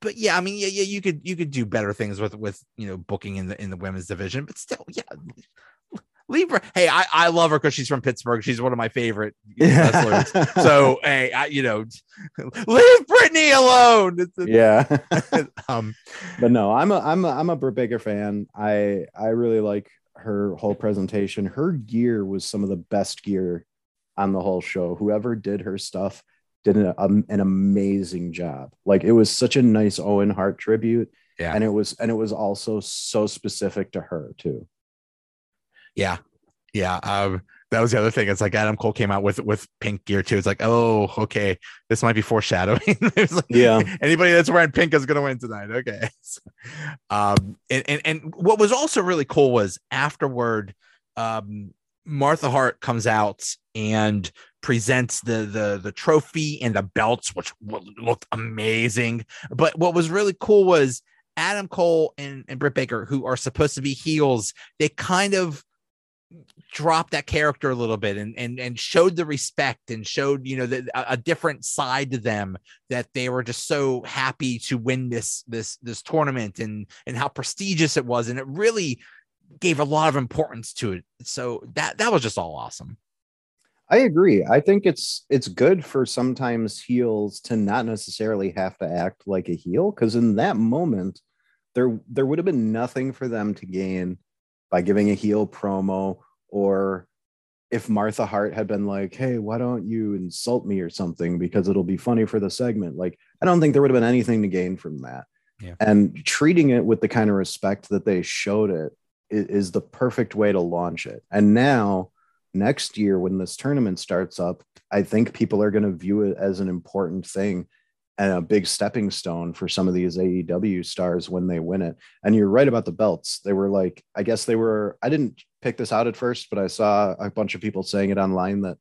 but yeah, I mean, yeah, yeah, you could you could do better things with with you know booking in the in the women's division, but still, yeah. Leave her. Hey, I, I love her because she's from Pittsburgh. She's one of my favorite wrestlers. so, hey, I, you know, leave Brittany alone. yeah. um, but no, I'm a I'm a I'm a Britt Baker fan. I I really like her whole presentation. Her gear was some of the best gear on the whole show. Whoever did her stuff did an, um, an amazing job. Like it was such a nice Owen Hart tribute. Yeah. And it was, and it was also so specific to her too. Yeah. Yeah. Um, that was the other thing. It's like Adam Cole came out with with pink gear too. It's like, oh, okay, this might be foreshadowing. like, yeah, anybody that's wearing pink is gonna win tonight. Okay. um, and, and and what was also really cool was afterward, um, Martha Hart comes out and presents the the the trophy and the belts, which looked amazing. But what was really cool was Adam Cole and, and Britt Baker, who are supposed to be heels, they kind of dropped that character a little bit and and and showed the respect and showed you know the, a, a different side to them that they were just so happy to win this this this tournament and and how prestigious it was. And it really gave a lot of importance to it. So that that was just all awesome. I agree. I think it's it's good for sometimes heels to not necessarily have to act like a heel because in that moment there there would have been nothing for them to gain by giving a heel promo or if Martha Hart had been like, "Hey, why don't you insult me or something because it'll be funny for the segment." Like, I don't think there would have been anything to gain from that. Yeah. And treating it with the kind of respect that they showed it is, is the perfect way to launch it. And now next year when this tournament starts up, I think people are going to view it as an important thing and a big stepping stone for some of these AEW stars when they win it. And you're right about the belts. They were like, I guess they were, I didn't pick this out at first, but I saw a bunch of people saying it online that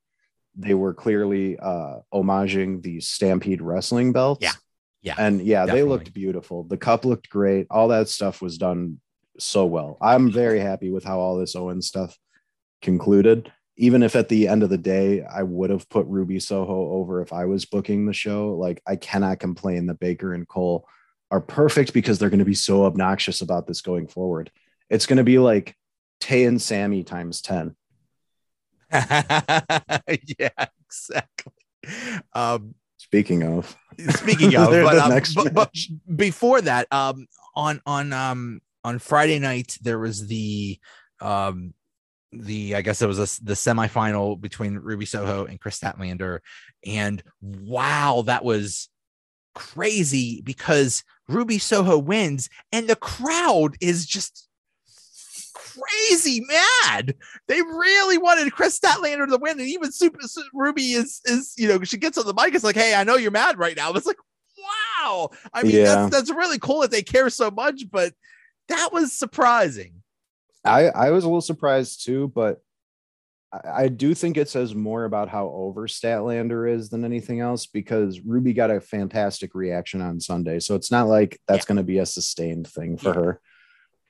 they were clearly uh homaging the Stampede wrestling belts. Yeah. Yeah. And yeah, definitely. they looked beautiful. The cup looked great. All that stuff was done so well. I'm very happy with how all this Owen stuff concluded even if at the end of the day I would have put Ruby Soho over if I was booking the show, like I cannot complain that Baker and Cole are perfect because they're going to be so obnoxious about this going forward. It's going to be like Tay and Sammy times 10. yeah, exactly. Um, speaking of, speaking of, but, um, but, but, before that, um, on, on, um, on Friday night, there was the, um, the I guess it was a, the semifinal between Ruby Soho and Kris Statlander, and wow, that was crazy because Ruby Soho wins, and the crowd is just crazy mad. They really wanted Kris Statlander to win, and even Super, Ruby is is you know she gets on the mic. It's like, hey, I know you're mad right now. It's like, wow. I mean, yeah. that's that's really cool that they care so much, but that was surprising. I I was a little surprised too, but I, I do think it says more about how over Statlander is than anything else because Ruby got a fantastic reaction on Sunday, so it's not like that's yeah. going to be a sustained thing for yeah. her.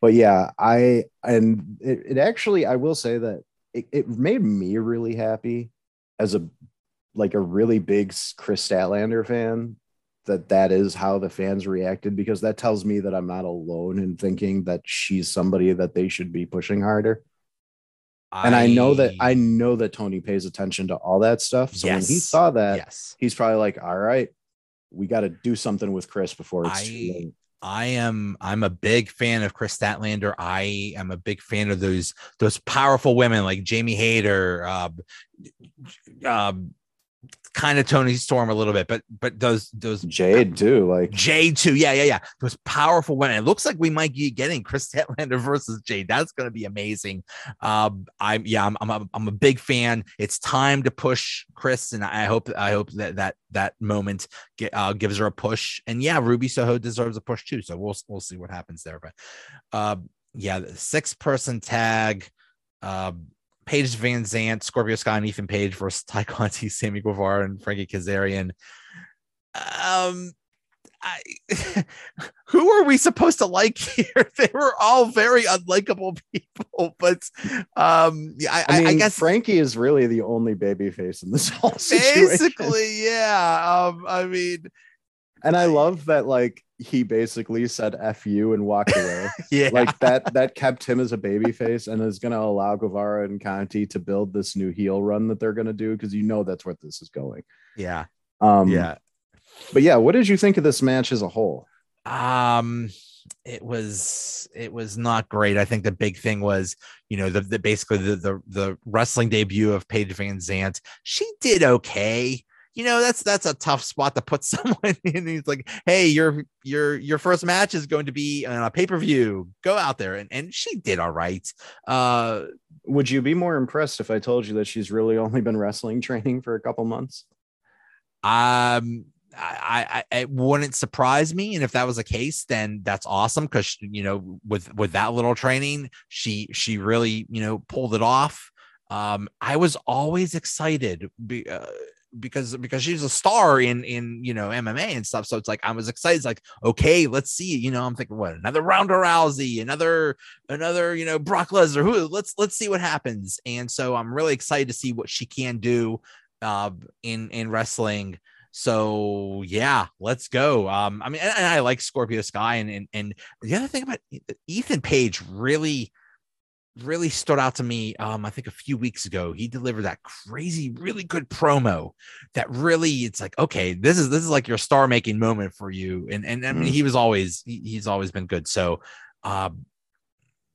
But yeah, I and it, it actually I will say that it, it made me really happy as a like a really big Kris Statlander fan that that is how the fans reacted because that tells me that I'm not alone in thinking that she's somebody that they should be pushing harder. and I, know that I know that Tony pays attention to all that stuff. So yes, when he saw that, yes. he's probably like, "All right, we got to do something with Kris before it's I, too late." I am I'm a big fan of Kris Statlander. I am a big fan of those those powerful women like Jamie Hayter, uh, uh, kind of Toni Storm a little bit, but but those those Jade too, like Jade too. Yeah, yeah, yeah. Those powerful women. It looks like we might be getting Kris Statlander versus Jade. That's going to be amazing. Um, I'm yeah, I'm I'm a, I'm a big fan. It's time to push Kris, and I hope I hope that that that moment get, uh, gives her a push. And yeah, Ruby Soho deserves a push too. So we'll we'll see what happens there. But uh, yeah, the six person tag. Uh, Paige VanZant, Scorpio Sky, and Ethan Page versus Tay Conti, Sammy Guevara, and Frankie Kazarian. Um, I, who are we supposed to like here? They were all very unlikable people, but um, I, I, mean, I guess Frankie is really the only baby face in this whole situation. Basically, yeah. Um, I mean, and I love that like he basically said F you and walked away. yeah. Like that that kept him as a baby face and is gonna allow Guevara and Conti to build this new heel run that they're gonna do because you know that's where this is going. Yeah. Um yeah. But yeah, what did you think of this match as a whole? Um it was it was not great. I think the big thing was, you know, the, the basically the, the the wrestling debut of Paige Van Zant. She did okay you know that's that's a tough spot to put someone in. He's like, hey, your your your first match is going to be on a pay per view. Go out there, and and she did all right. Uh, Would you be more impressed if I told you that she's really only been wrestling training for a couple months? Um, I, I it wouldn't surprise me, and if that was the case, then that's awesome because you know with with that little training, she she really you know pulled it off. Um, I was always excited. Be, uh, because because she's a star in in you know MMA and stuff. So it's like I was excited. It's like okay, let's see. You know, I'm thinking what another Ronda Rousey, another another you know Brock Lesnar. Who let's let's see what happens. And so I'm really excited to see what she can do uh, in in wrestling. So yeah, let's go. Um, I mean, and, and I like Scorpio Sky, and, and and the other thing about Ethan Page really really stood out to me. Um, I think a few weeks ago, he delivered that crazy, really good promo. That really, it's like, okay, this is this is like your star making moment for you. And and I mean, mm. he was always he, he's always been good. So, um,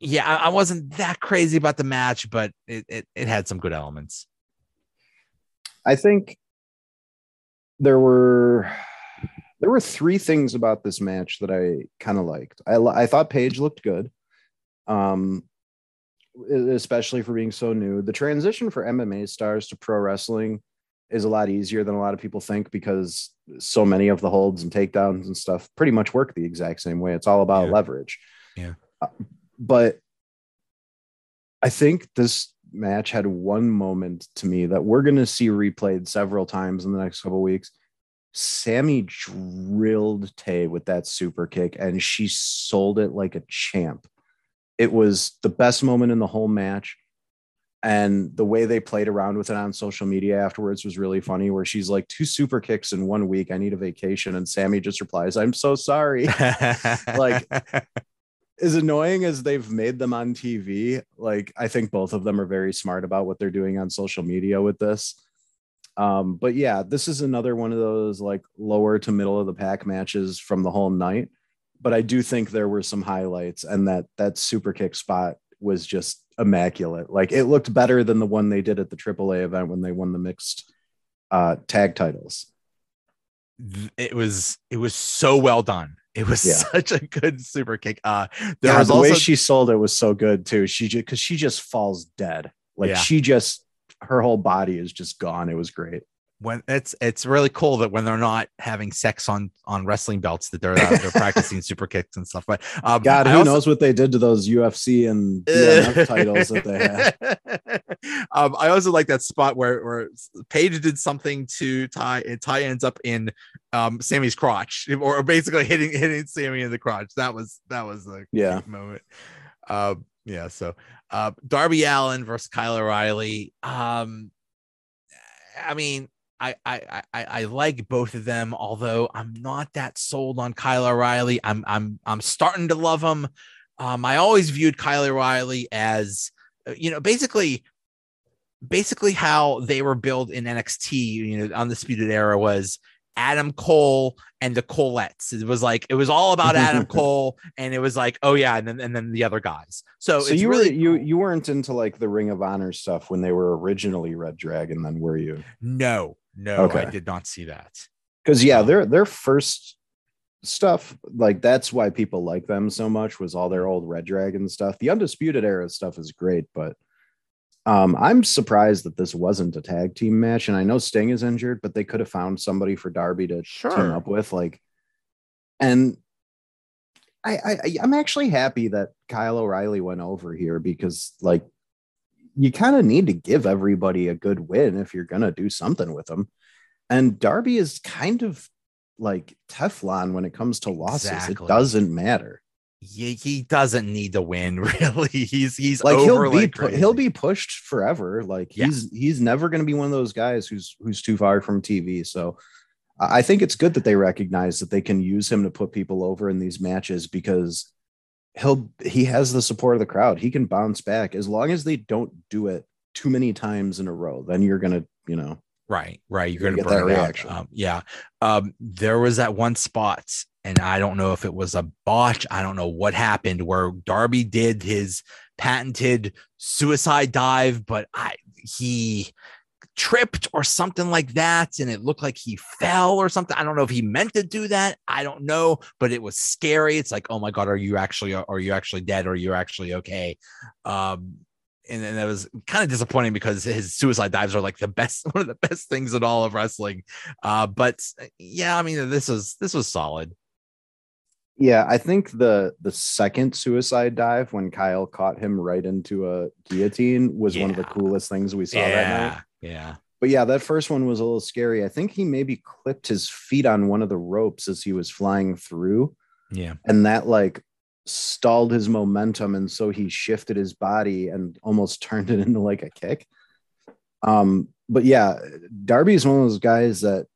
yeah, I, I, wasn't that crazy about the match, but it, it it had some good elements. I think there were there were three things about this match that I kind of liked. I I thought Paige looked good. Um, especially for being so new. The transition for MMA stars to pro wrestling is a lot easier than a lot of people think because so many of the holds and takedowns and stuff pretty much work the exact same way. It's all about yeah. leverage. Yeah. Uh, but I think this match had one moment to me that we're going to see replayed several times in the next couple weeks. Sammy drilled Tay with that super kick and she sold it like a champ it was the best moment in the whole match. And the way they played around with it on social media afterwards was really funny. Where she's like, two super kicks in one week. I need a vacation. And Sammy just replies, I'm so sorry. like, as annoying as they've made them on TV, like, I think both of them are very smart about what they're doing on social media with this. Um, but yeah, this is another one of those like lower to middle of the pack matches from the whole night but I do think there were some highlights, and that that super kick spot was just immaculate. Like it looked better than the one they did at the AAA event when they won the mixed uh, tag titles. It was it was so well done. It was yeah. such a good super kick. Uh, there yeah, was the also... way she sold it was so good too. She just because she just falls dead. Like yeah. she just her whole body is just gone. It was great when it's it's really cool that when they're not having sex on on wrestling belts that they're uh, they're practicing super kicks and stuff. But um, God, who also, knows what they did to those UFC and titles that they had. Um, I also like that spot where where Paige did something to Tay, and Tay ends up in um, Sammy's crotch, or basically hitting hitting Sammy in the crotch. That was that was the yeah moment. Um, yeah, so uh, Darby Allin versus Kyle O'Reilly. Um, I mean, I, I I I like both of them, although I'm not that sold on Kyle O'Reilly. I'm I'm I'm starting to love him. Um, I always viewed Kyle O'Reilly as you know, basically, basically how they were built in NXT, you know, undisputed era was Adam Cole and the Colettes. It was like it was all about Adam Cole, and it was like, oh yeah, and then and then the other guys. So, so you really were you you weren't into like the Ring of Honor stuff when they were originally Red Dragon, then were you? No, no, okay. I did not see that. Because yeah, um, their their first stuff like that's why people like them so much was all their old Red Dragon stuff. The Undisputed Era stuff is great, but um, I'm surprised that this wasn't a tag team match. And I know Sting is injured, but they could have found somebody for Darby to sure. team up with. Like, and I, I I'm actually happy that Kyle O'Reilly went over here because like you kind of need to give everybody a good win if you're gonna do something with them. And Darby is kind of like Teflon when it comes to losses. Exactly. It doesn't matter he, he doesn't need to win really he's he's like he'll be like he'll be pushed forever like yeah. he's he's never going to be one of those guys who's who's too far from tv so i think it's good that they recognize that they can use him to put people over in these matches because he'll he has the support of the crowd he can bounce back as long as they don't do it too many times in a row then you're going to you know Right, right. You're going to burn that reaction. Um, yeah. Um, there was that one spot and I don't know if it was a botch. I don't know what happened where Darby did his patented suicide dive, but I he tripped or something like that and it looked like he fell or something. I don't know if he meant to do that. I don't know but it was scary. It's like oh my god are you actually are you actually dead? Or you're actually okay? Um and, and that was kind of disappointing because his suicide dives are like the best one of the best things in all of wrestling. Uh but yeah i mean this was this was solid. Yeah, I think the the second suicide dive when Kyle caught him right into a guillotine was yeah. one of the coolest things we saw yeah. that night. Yeah. But yeah, that first one was a little scary. I think he maybe clipped his feet on one of the ropes as he was flying through. Yeah. And that like stalled his momentum and so he shifted his body and almost turned it into like a kick. Um but yeah, Darby's one of those guys that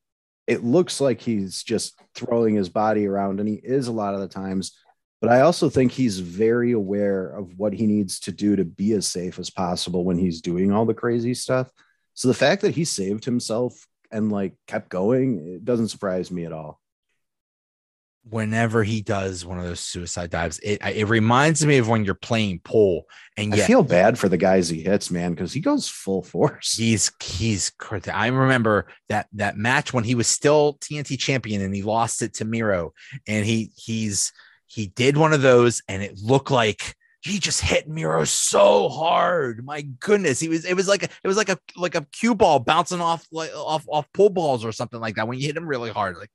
it looks like he's just throwing his body around, and he is a lot of the times. But I also think he's very aware of what he needs to do to be as safe as possible when he's doing all the crazy stuff. So the fact that he saved himself and like kept going, it doesn't surprise me at all whenever he does one of those suicide dives, it it reminds me of when you're playing pool. And yet, I feel bad for the guys he hits, man, because he goes full force. He's he's. I remember that that match when he was still TNT champion and he lost it to Miro, and he he's he did one of those, and it looked like he just hit Miro so hard. My goodness, he was it was like a, it was like a like a cue ball bouncing off like off off pool balls or something like that when you hit him really hard. Like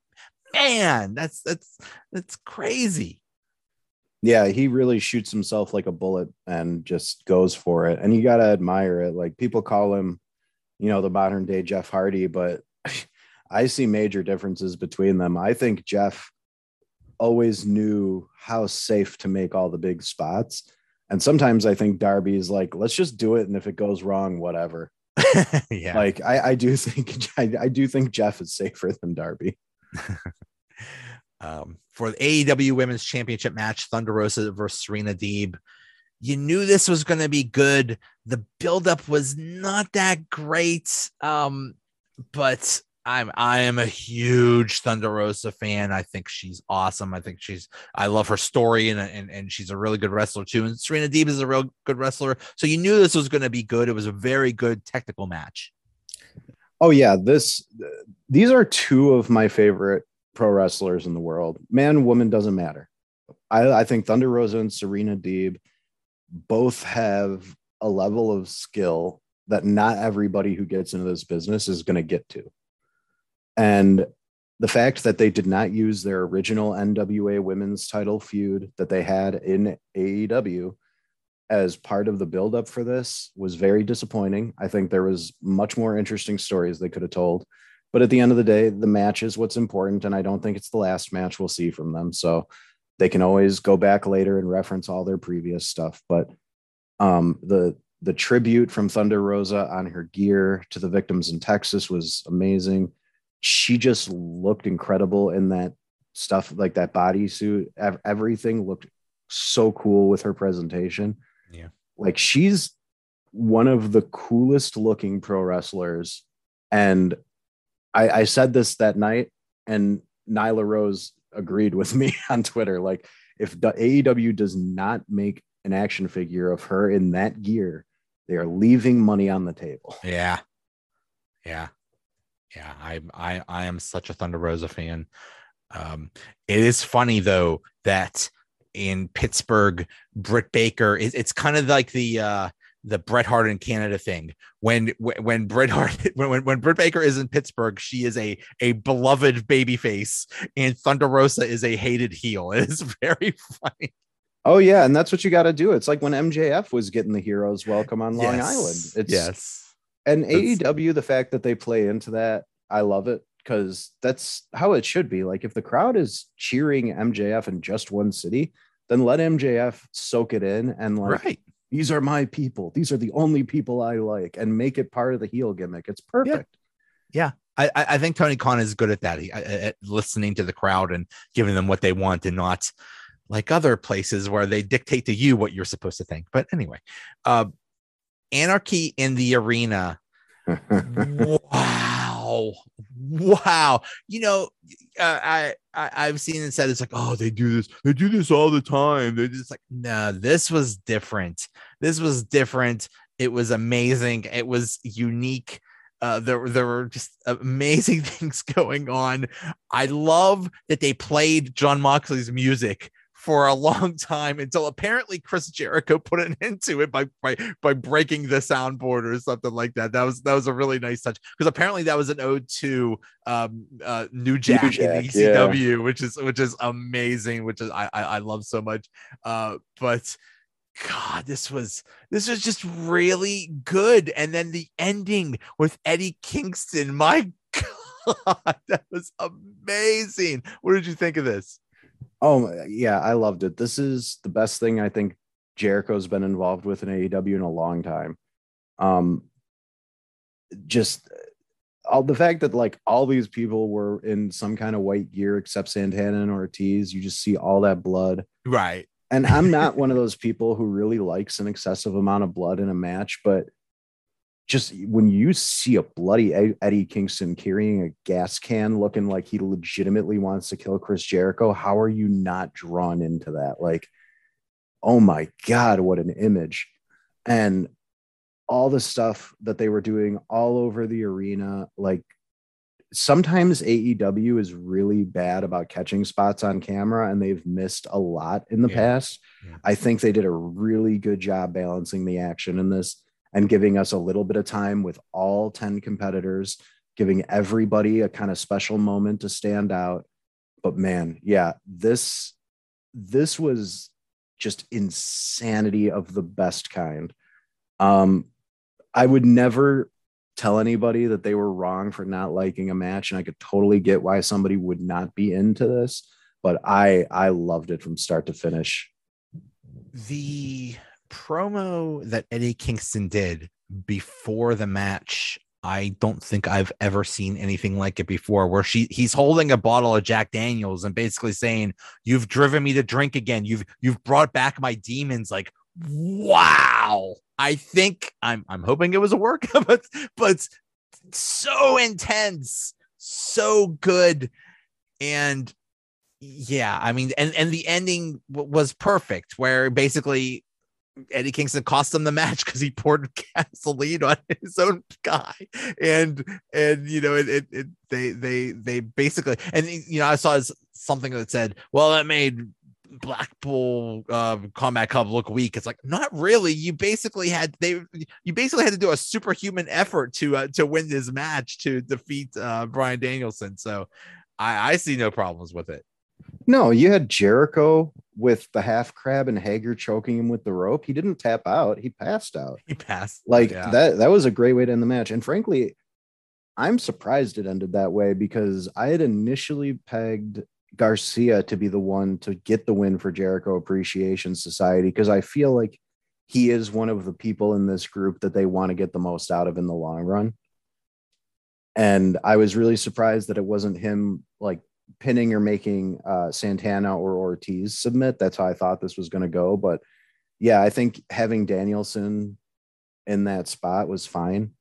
man, that's that's that's crazy. Yeah, he really shoots himself like a bullet and just goes for it. And you got to admire it. Like people call him, you know, the modern day Jeff Hardy, but I see major differences between them. I think Jeff always knew how safe to make all the big spots. And sometimes I think Darby is like, let's just do it. And if it goes wrong, whatever. yeah. Like I, I do think I, I do think Jeff is safer than Darby. um, for the AEW Women's Championship match, Thunder Rosa versus Serena Deeb. You knew this was going to be good. The buildup was not that great, um, but I'm I am a huge Thunder Rosa fan. I think she's awesome. I think she's I love her story and and, and she's a really good wrestler too. And Serena Deeb is a real good wrestler. So you knew this was going to be good. It was a very good technical match. Oh yeah, this these are two of my favorite pro wrestlers in the world. Man, woman doesn't matter. I, I think Thunder Rosa and Serena Deeb both have a level of skill that not everybody who gets into this business is going to get to. And the fact that they did not use their original NWA women's title feud that they had in AEW as part of the buildup for this was very disappointing. I think there was much more interesting stories they could have told. But at the end of the day, the match is what's important. And I don't think it's the last match we'll see from them. So they can always go back later and reference all their previous stuff. But um, the the tribute from Thunder Rosa on her gear to the victims in Texas was amazing. She just looked incredible in that stuff, like that bodysuit. Everything looked so cool with her presentation. Yeah. Like she's one of the coolest looking pro wrestlers. And I, I said this that night, and Nyla Rose agreed with me on Twitter. Like, if the AEW does not make an action figure of her in that gear, they are leaving money on the table. Yeah. Yeah. Yeah. I I I am such a Thunder Rosa fan. Um, it is funny though that in Pittsburgh, Britt Baker, it, it's kind of like the uh the Bret Hart in Canada thing. When when Bret Hart when, when when Britt Baker is in Pittsburgh, she is a a beloved baby face, and Thunder Rosa is a hated heel. It is very funny. Oh yeah, and that's what you got to do. It's like when MJF was getting the heroes welcome on Long Yes. Island. It's yes, and That's- AEW, the fact that they play into that, I love it because that's how it should be. Like if the crowd is cheering MJF in just one city, then let MJF soak it in and like right. these are my people. These are the only people I like, and make it part of the heel gimmick. It's perfect. Yeah. I, I I think Tony Khan is good at that. He, at, at listening to the crowd and giving them what they want, and not like other places where they dictate to you what you're supposed to think. But anyway, uh, anarchy in the arena. wow, wow. You know, uh, I, I I've seen it said it's like, oh, they do this, they do this all the time. They're just like, no, this was different. This was different. It was amazing. It was unique. Uh, there, there were just amazing things going on. I love that they played Jon Moxley's music for a long time until apparently Chris Jericho put an end to it by by by breaking the soundboard or something like that. That was that was a really nice touch because apparently that was an ode to um uh New Jack, Jack, in ECW, which is which is amazing, which is I, I I love so much. Uh, but God, this was this was just really good. And then the ending with Eddie Kingston, my God, that was amazing. What did you think of this? Oh yeah, I loved it. This is the best thing I think Jericho's been involved with in AEW in a long time. Um, just all the fact that like all these people were in some kind of white gear except Santana and Ortiz, you just see all that blood. Right. And I'm not one of those people who really likes an excessive amount of blood in a match, but just when you see a bloody Eddie Kingston carrying a gas can looking like he legitimately wants to kill Chris Jericho, how are you not drawn into that? Like, oh my God, what an image. And all the stuff that they were doing all over the arena, like sometimes AEW is really bad about catching spots on camera and they've missed a lot in the Yeah. past. Yeah. I think they did a really good job balancing the action in this and giving us a little bit of time with all 10 competitors, giving everybody a kind of special moment to stand out. But man, yeah, this this was just insanity of the best kind. Um I would never tell anybody that they were wrong for not liking a match and I could totally get why somebody would not be into this, but I I loved it from start to finish. The promo that Eddie Kingston did before the match, I don't think I've ever seen anything like it before. Where she he's holding a bottle of Jack Daniels and basically saying, "You've driven me to drink again. You've you've brought back my demons." Like, wow. I think I'm I'm hoping it was a work, but but so intense, so good, and yeah, I mean, and and the ending w- was perfect, where basically Eddie Kingston cost him the match because he poured gasoline on his own guy, and and you know it, it, it they they they basically and you know I saw something that said, well, that made Blackpool uh, Combat Club look weak. It's like not really. You basically had they you basically had to do a superhuman effort to uh, to win this match to defeat uh, Bryan Danielson. So I, I see no problems with it. No, you had Jericho with the half crab and Hager choking him with the rope. He didn't tap out, he passed out. He passed Like yeah. that that was a great way to end the match. And frankly, I'm surprised it ended that way because I had initially pegged Garcia to be the one to get the win for Jericho Appreciation Society because I feel like he is one of the people in this group that they want to get the most out of in the long run. And I was really surprised that it wasn't him like pinning or making uh, Santana or Ortiz submit. That's how I thought this was going to go. But yeah, I think having Danielson in that spot was fine.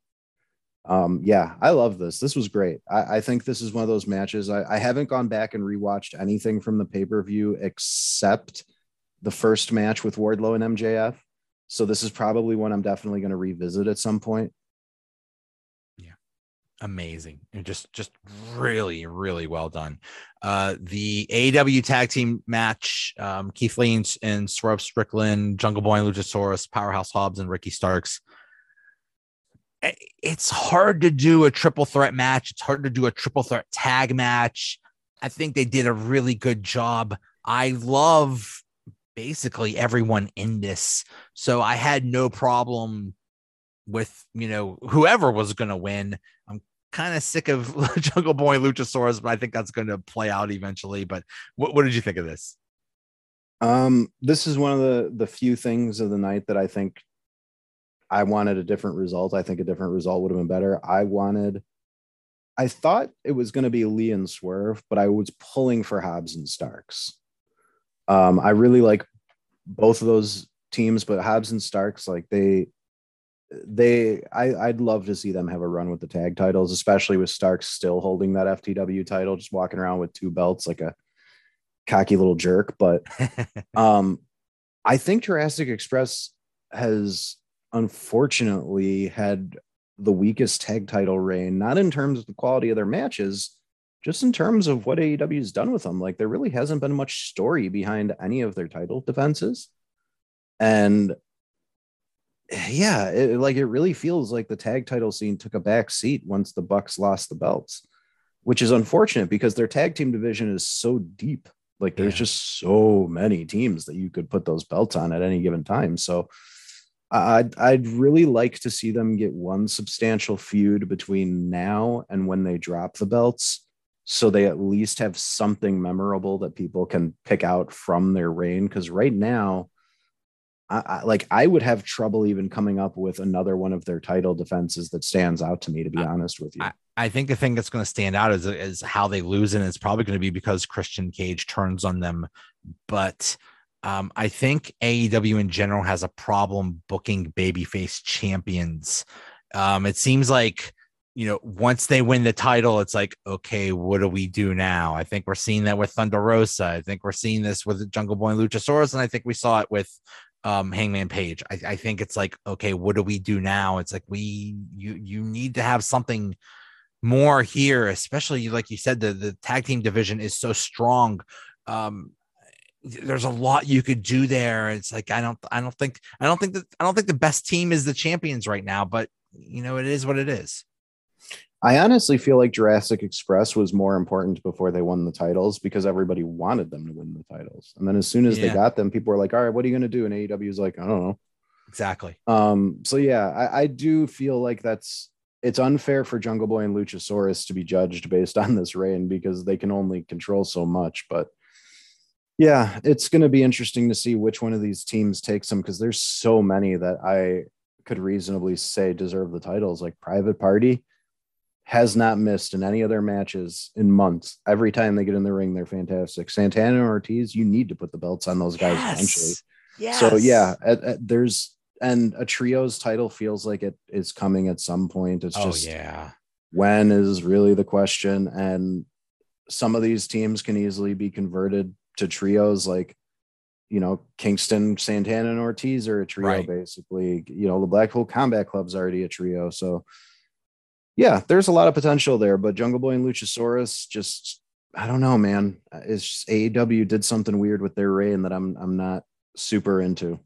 Um, yeah, I love this. This was great. I, I think this is one of those matches. I, I haven't gone back and rewatched anything from the pay per view except the first match with Wardlow and MJF. So this is probably one I'm definitely going to revisit at some point. Amazing and just just really really well done. Uh, the AW tag team match: um, Keith Lee and, and Swerve Strickland, Jungle Boy and Luchasaurus, Powerhouse Hobbs and Ricky Starks it's hard to do a triple threat match. It's hard to do a triple threat tag match. I think they did a really good job. I love basically everyone in this. So I had no problem with, you know, whoever was going to win. Kind of sick of Jungle Boy Luchasaurus, but I think that's going to play out eventually. But what, what did you think of this? Um, this is one of the the few things of the night that I think I wanted a different result. I think a different result would have been better. I wanted, I thought it was going to be Lee and Swerve, but I was pulling for Hobbs and Starks. Um, I really like both of those teams, but Hobbs and Starks, like they, they, I, I'd love to see them have a run with the tag titles, especially with Starks still holding that FTW title, just walking around with two belts like a cocky little jerk. But um, I think Jurassic Express has unfortunately had the weakest tag title reign, not in terms of the quality of their matches, just in terms of what AEW has done with them. Like there really hasn't been much story behind any of their title defenses. And yeah, it, like it really feels like the tag title scene took a back seat once the Bucks lost the belts, which is unfortunate because their tag team division is so deep. Like there's yeah. just so many teams that you could put those belts on at any given time. So I'd, I'd really like to see them get one substantial feud between now and when they drop the belts so they at least have something memorable that people can pick out from their reign because right now I, I, like i would have trouble even coming up with another one of their title defenses that stands out to me to be I, honest with you I, I think the thing that's going to stand out is, is how they lose and it's probably going to be because christian cage turns on them but um, I think AEW in general has a problem booking babyface champions. Um, it seems like you know once they win the title, it's like okay, what do we do now? I think we're seeing that with Thunder Rosa. I think we're seeing this with Jungle Boy and Luchasaurus, and I think we saw it with um, Hangman Page. I, I think it's like okay, what do we do now? It's like we you you need to have something more here, especially like you said, the the tag team division is so strong. Um, there's a lot you could do there. It's like I don't I don't think I don't think that I don't think the best team is the champions right now, but you know it is what it is. I honestly feel like Jurassic Express was more important before they won the titles because everybody wanted them to win the titles. And then as soon as yeah. they got them, people were like, all right, what are you going to do? And AEW is like, I don't know. Exactly. Um, so yeah, I, I do feel like that's it's unfair for Jungle Boy and Luchasaurus to be judged based on this reign because they can only control so much. But yeah, it's going to be interesting to see which one of these teams takes them because there's so many that I could reasonably say deserve the titles. Like Private Party has not missed in any of their matches in months. Every time they get in the ring, they're fantastic. Santana and Ortiz, you need to put the belts on those guys yes. eventually. Yes. So yeah, at, at, there's and a trios title feels like it is coming at some point. It's oh, just yeah. When is really the question, and some of these teams can easily be converted to trios like you know Kingston, Santana, and Ortiz are a trio right. basically. You know the Blackpool Combat Club's already a trio, so yeah, there's a lot of potential there. But Jungle Boy and Luchasaurus just I don't know, man. It's just AEW did something weird with their reign that I'm I'm not super into.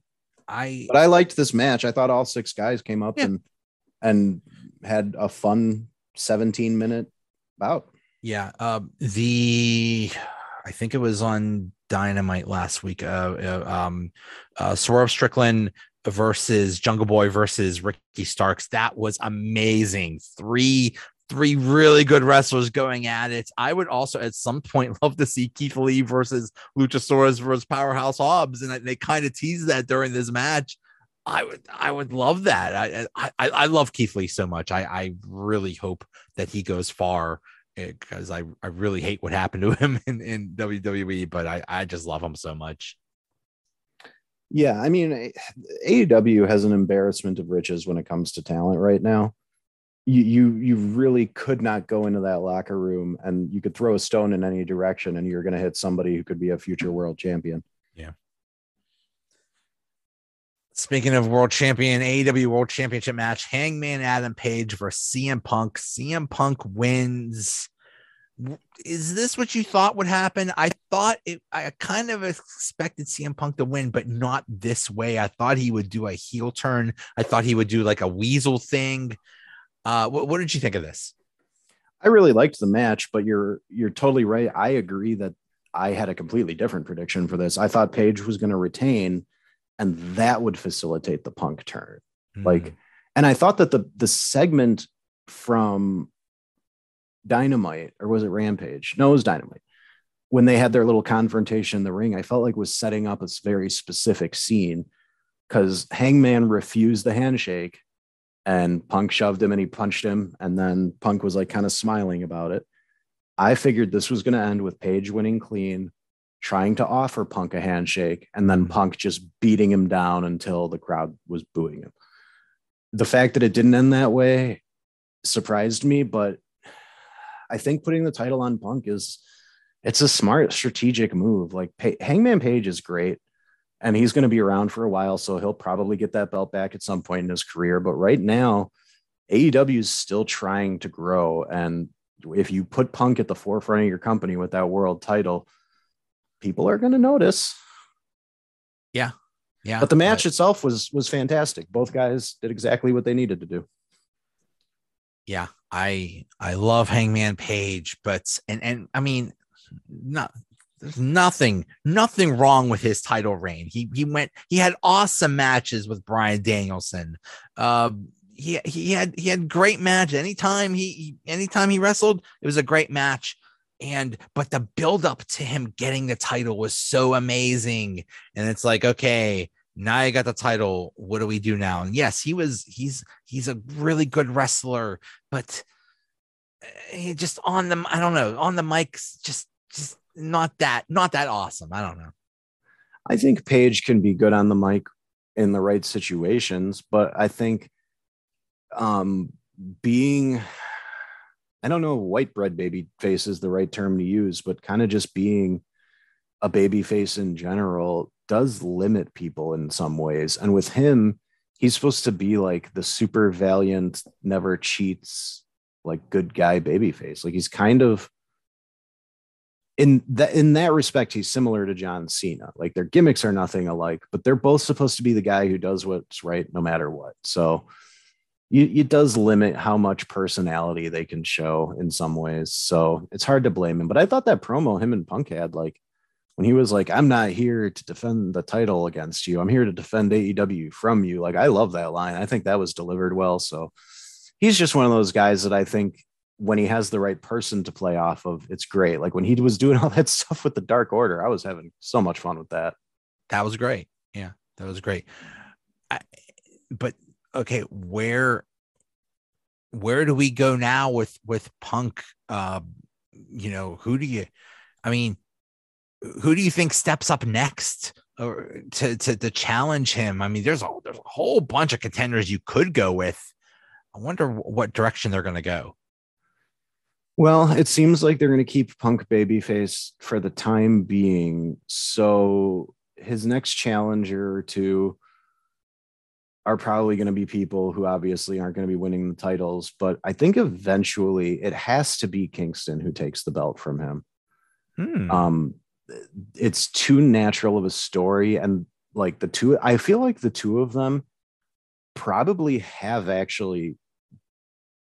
I but I liked this match. I thought all six guys came up yeah. and and had a fun 17 minute bout. Yeah. Um, the I think it was on Dynamite last week. Uh, uh, um, uh, Swerve Strickland versus Jungle Boy versus Ricky Starks. That was amazing. Three three really good wrestlers going at it. I would also at some point love to see Keith Lee versus Luchasaurus versus Powerhouse Hobbs, and they kind of teased that during this match. I would I would love that. I I I love Keith Lee so much. I I really hope that he goes far eh, because I, I really hate what happened to him in, in WWE, but I, I just love him so much. Yeah, I mean, eh, AEW has an embarrassment of riches when it comes to talent right now. You you you really could not go into that locker room and you could throw a stone in any direction and you're going to hit somebody who could be a future world champion. Yeah. Speaking of world champion, AEW World Championship match, Hangman Adam Page versus CM Punk. CM Punk wins is this what you thought would happen? I thought it, I kind of expected CM Punk to win, but not this way. I thought he would do a heel turn. I thought he would do like a weasel thing. Uh, what, what did you think of this? I really liked the match, but you're you're totally right. I agree that I had a completely different prediction for this. I thought Page was going to retain, and that would facilitate the Punk turn. Mm. Like, and I thought that the the segment from Dynamite or was it Rampage? No, it was Dynamite. When they had their little confrontation in the ring, I felt like was setting up a very specific scene because Hangman refused the handshake and Punk shoved him and he punched him. And then Punk was like kind of smiling about it. I figured this was going to end with Page winning clean, trying to offer Punk a handshake, and then mm-hmm. Punk just beating him down until the crowd was booing him. The fact that it didn't end that way surprised me, but I think putting the title on Punk is it's a smart strategic move. Like Pay- Hangman Page is great and he's going to be around for a while, so he'll probably get that belt back at some point in his career. But right now, AEW is still trying to grow, and if you put Punk at the forefront of your company with that world title, people are going to notice. Yeah, yeah. But the match but... itself was was fantastic. Both guys did exactly what they needed to do. Yeah, I I love Hangman Page, but and and I mean, not there's nothing nothing wrong with his title reign. He he went he had awesome matches with Bryan Danielson. Uh, he he had he had great match anytime he, he anytime he wrestled it was a great match and but the build up to him getting the title was so amazing and it's like okay now you got the title. What do we do now? And yes he was he's he's a really good wrestler but eh, he just on the i don't know on the mics just just not that not that awesome. I don't know. I think page can be good on the mic in the right situations but i think um being i don't know white bread baby face is the right term to use but kind of just being a baby face in general does limit people in some ways. And with him, he's supposed to be like the super valiant, never cheats, like good guy baby face. Like he's kind of in that in that respect, he's similar to John Cena. Like their gimmicks are nothing alike, but they're both supposed to be the guy who does what's right no matter what. So it does limit how much personality they can show in some ways. So it's hard to blame him. But I thought that promo him and Punk had like when he was like, I'm not here to defend the title against you. I'm here to defend AEW from you. Like, I love that line. I think that was delivered well. So he's just one of those guys that I think when he has the right person to play off of, it's great. Like when he was doing all that stuff with the Dark Order, I was having so much fun with that. That was great. Yeah, that was great. I, but okay, where where do we go now with with Punk? Uh, you know, who do you? I mean, who do you think steps up next or to, to, to challenge him? I mean, there's a there's a whole bunch of contenders you could go with. I wonder what direction they're going to go. Well, it seems like they're going to keep Punk Babyface for the time being. So his next challenger or two are probably going to be people who obviously aren't going to be winning the titles. But I think eventually it has to be Kingston who takes the belt from him. Hmm. Um, it's too natural of a story. And like the two i feel like the two of them probably have actually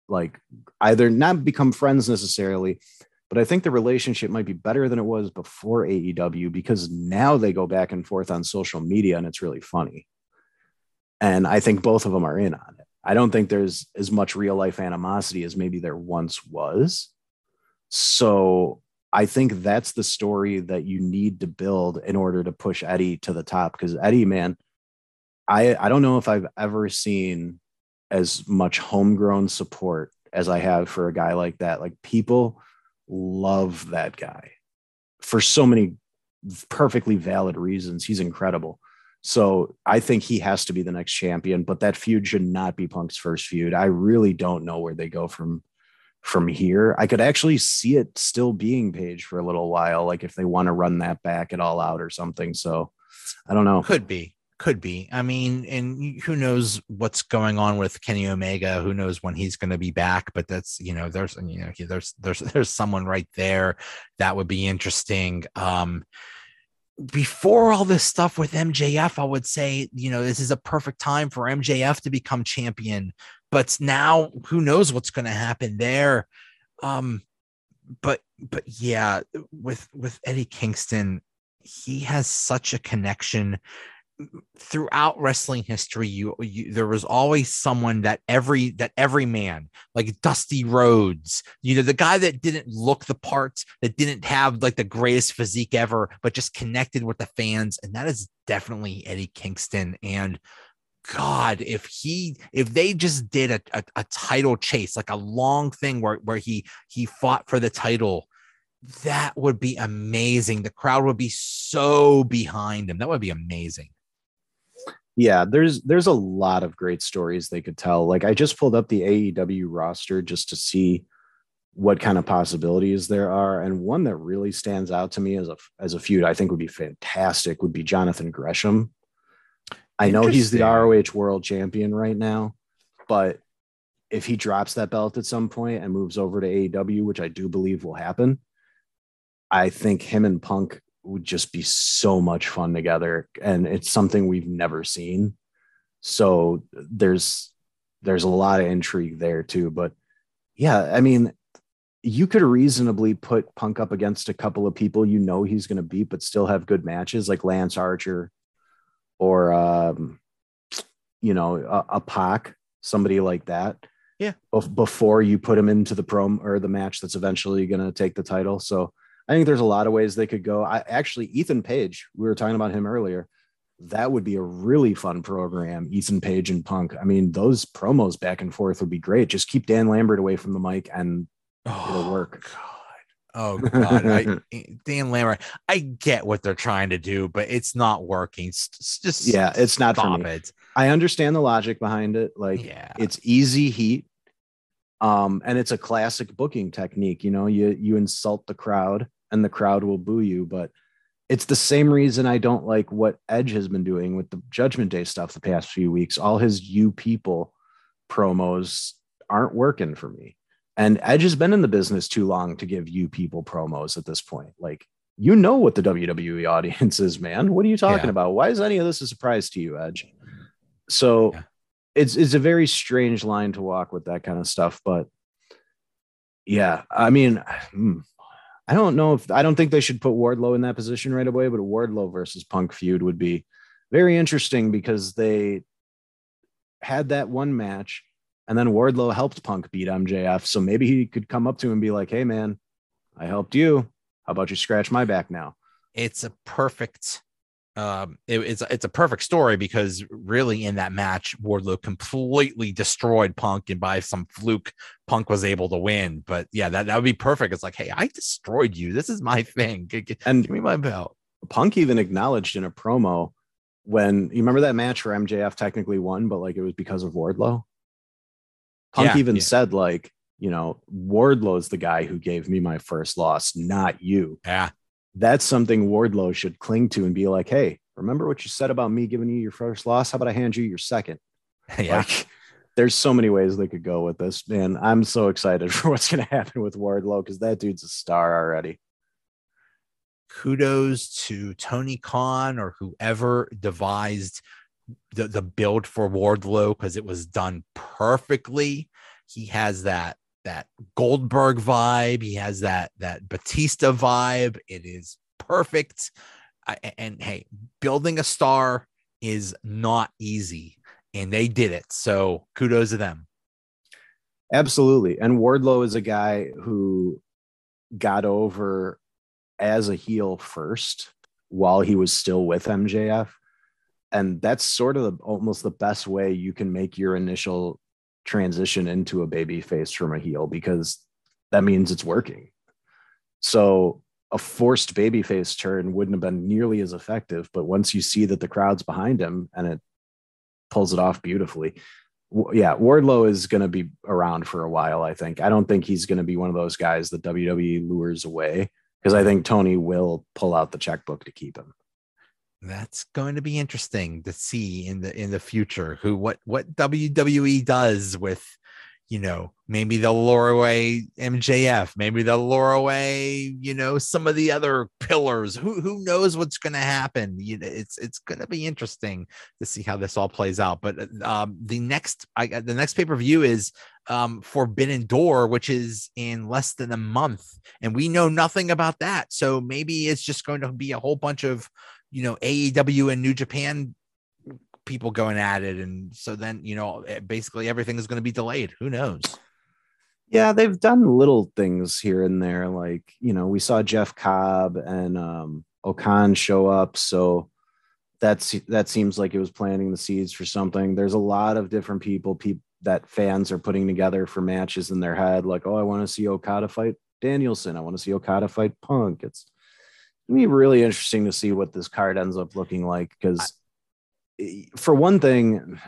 like either not become friends necessarily but i think the relationship might be better than it was before aew because now they go back and forth on social media and it's really funny. And i think both of them are in on it. I don't think there's as much real life animosity as maybe there once was. So I think that's the story that you need to build in order to push Eddie to the top. Because Eddie, man, I I don't know if I've ever seen as much homegrown support as I have for a guy like that. Like people love that guy for so many perfectly valid reasons. He's incredible. So I think he has to be the next champion, but that feud should not be Punk's first feud. I really don't know where they go from from here. I could actually see it still being Page for a little while, like if they want to run that back at all out or something. So I don't know. Could be. Could be. I mean, and who knows what's going on with Kenny Omega? Who knows when he's going to be back? But that's you know, there's you know, there's there's there's someone right there that would be interesting. Um, before all this stuff with MJF, I would say, you know, this is a perfect time for MJF to become champion. But now who knows what's going to happen there. Um, but but yeah, with with Eddie Kingston, he has such a connection throughout wrestling history you, you, there was always someone that every that every man like dusty rhodes you know the guy that didn't look the parts that didn't have like the greatest physique ever but just connected with the fans and that is definitely eddie kingston and god if he if they just did a, a, a title chase like a long thing where where he he fought for the title that would be amazing. The crowd would be so behind him. That would be amazing. Yeah there's there's a lot of great stories they could tell. Like i just pulled up the aew roster just to see what kind of possibilities there are. And one that really stands out to me as a as a feud i think would be fantastic would be jonathan gresham i know he's the roh world champion right now but if he drops that belt at some point and moves over to aew which i do believe will happen i think him and punk would just be so much fun together and it's something we've never seen. So there's there's a lot of intrigue there too but yeah i mean you could reasonably put punk up against a couple of people you know he's going to beat but still have good matches like lance archer or um you know a, a Pac, somebody like that yeah before you put him into the prom or the match that's eventually going to take the title so I think there's a lot of ways they could go. I actually Ethan Page, we were talking about him earlier. That would be a really fun program, Ethan Page and Punk. I mean, those promos back and forth would be great. Just keep Dan Lambert away from the mic and oh, it'll work. God. Oh God, I, Dan Lambert. I get what they're trying to do, but it's not working. It's just yeah, it's not for me. It. I understand the logic behind it. Like, yeah, it's easy heat, um, and it's a classic booking technique. You know, you you insult the crowd, and the crowd will boo you. But it's the same reason I don't like what Edge has been doing with the Judgment Day stuff the past few weeks. All his you people promos aren't working for me. And Edge has been in the business too long to give you people promos at this point. Like, you know what the WWE audience is, man. What are you talking yeah. about? Why is any of this a surprise to you, Edge? So yeah. it's it's a very strange line to walk with that kind of stuff. But yeah, I mean, hmm, I don't know if I don't think they should put Wardlow in that position right away, but a Wardlow versus Punk feud would be very interesting because they had that one match and then Wardlow helped Punk beat MJF. So maybe he could come up to him and be like, Hey man, I helped you. How about you scratch my back now? It's a perfect um, it, it's it's a perfect story because really in that match, Wardlow completely destroyed Punk, and by some fluke, Punk was able to win. But yeah, that, that would be perfect. It's like, hey, I destroyed you. This is my thing. and give me my belt. Punk even acknowledged in a promo when you remember that match where MJF technically won, but like it was because of Wardlow. Punk yeah, even yeah. said like, you know, Wardlow's the guy who gave me my first loss, not you. Yeah that's something Wardlow should cling to and be like, hey, remember what you said about me giving you your first loss? How about I hand you your second? yeah. Like, there's so many ways they could go with this. Man, I'm so excited for what's going to happen with Wardlow because that dude's a star already. Kudos to Tony Khan or whoever devised the, the build for Wardlow because it was done perfectly. He has that that Goldberg vibe. He has that that Batista vibe. It is perfect. I, and hey, building a star is not easy, and they did it. So kudos to them. Absolutely. And Wardlow is a guy who got over as a heel first while he was still with MJF. And that's sort of the, almost the best way you can make your initial transition into a baby face from a heel because that means it's working. So a forced babyface turn wouldn't have been nearly as effective. But once you see that the crowd's behind him and it pulls it off beautifully. Yeah, Wardlow is going to be around for a while. I think. I don't think he's going to be one of those guys that WWE lures away because I think Tony will pull out the checkbook to keep him. That's going to be interesting to see in the in the future who what what WWE does with you know, maybe they'll lure away MJF, maybe they'll lure away, you know, some of the other pillars. Who who knows what's going to happen? You know, it's it's going to be interesting to see how this all plays out. But um, the next I the next pay per view is um, Forbidden Door, which is in less than a month, and we know nothing about that. So maybe it's just going to be a whole bunch of you know AEW and New Japan people going at it. And so then you know eh, basically everything is going to be delayed. Who knows? Yeah they've done little things here and there. Like you know we saw jeff cobb and um O-Khan show up. So that's that seems like it was planting the seeds for something. There's a lot of different people people that fans are putting together for matches in their head. Like oh i want to see okada fight danielson. I want to see okada fight punk. It's gonna be really interesting to see what this card ends up looking like because for one thing,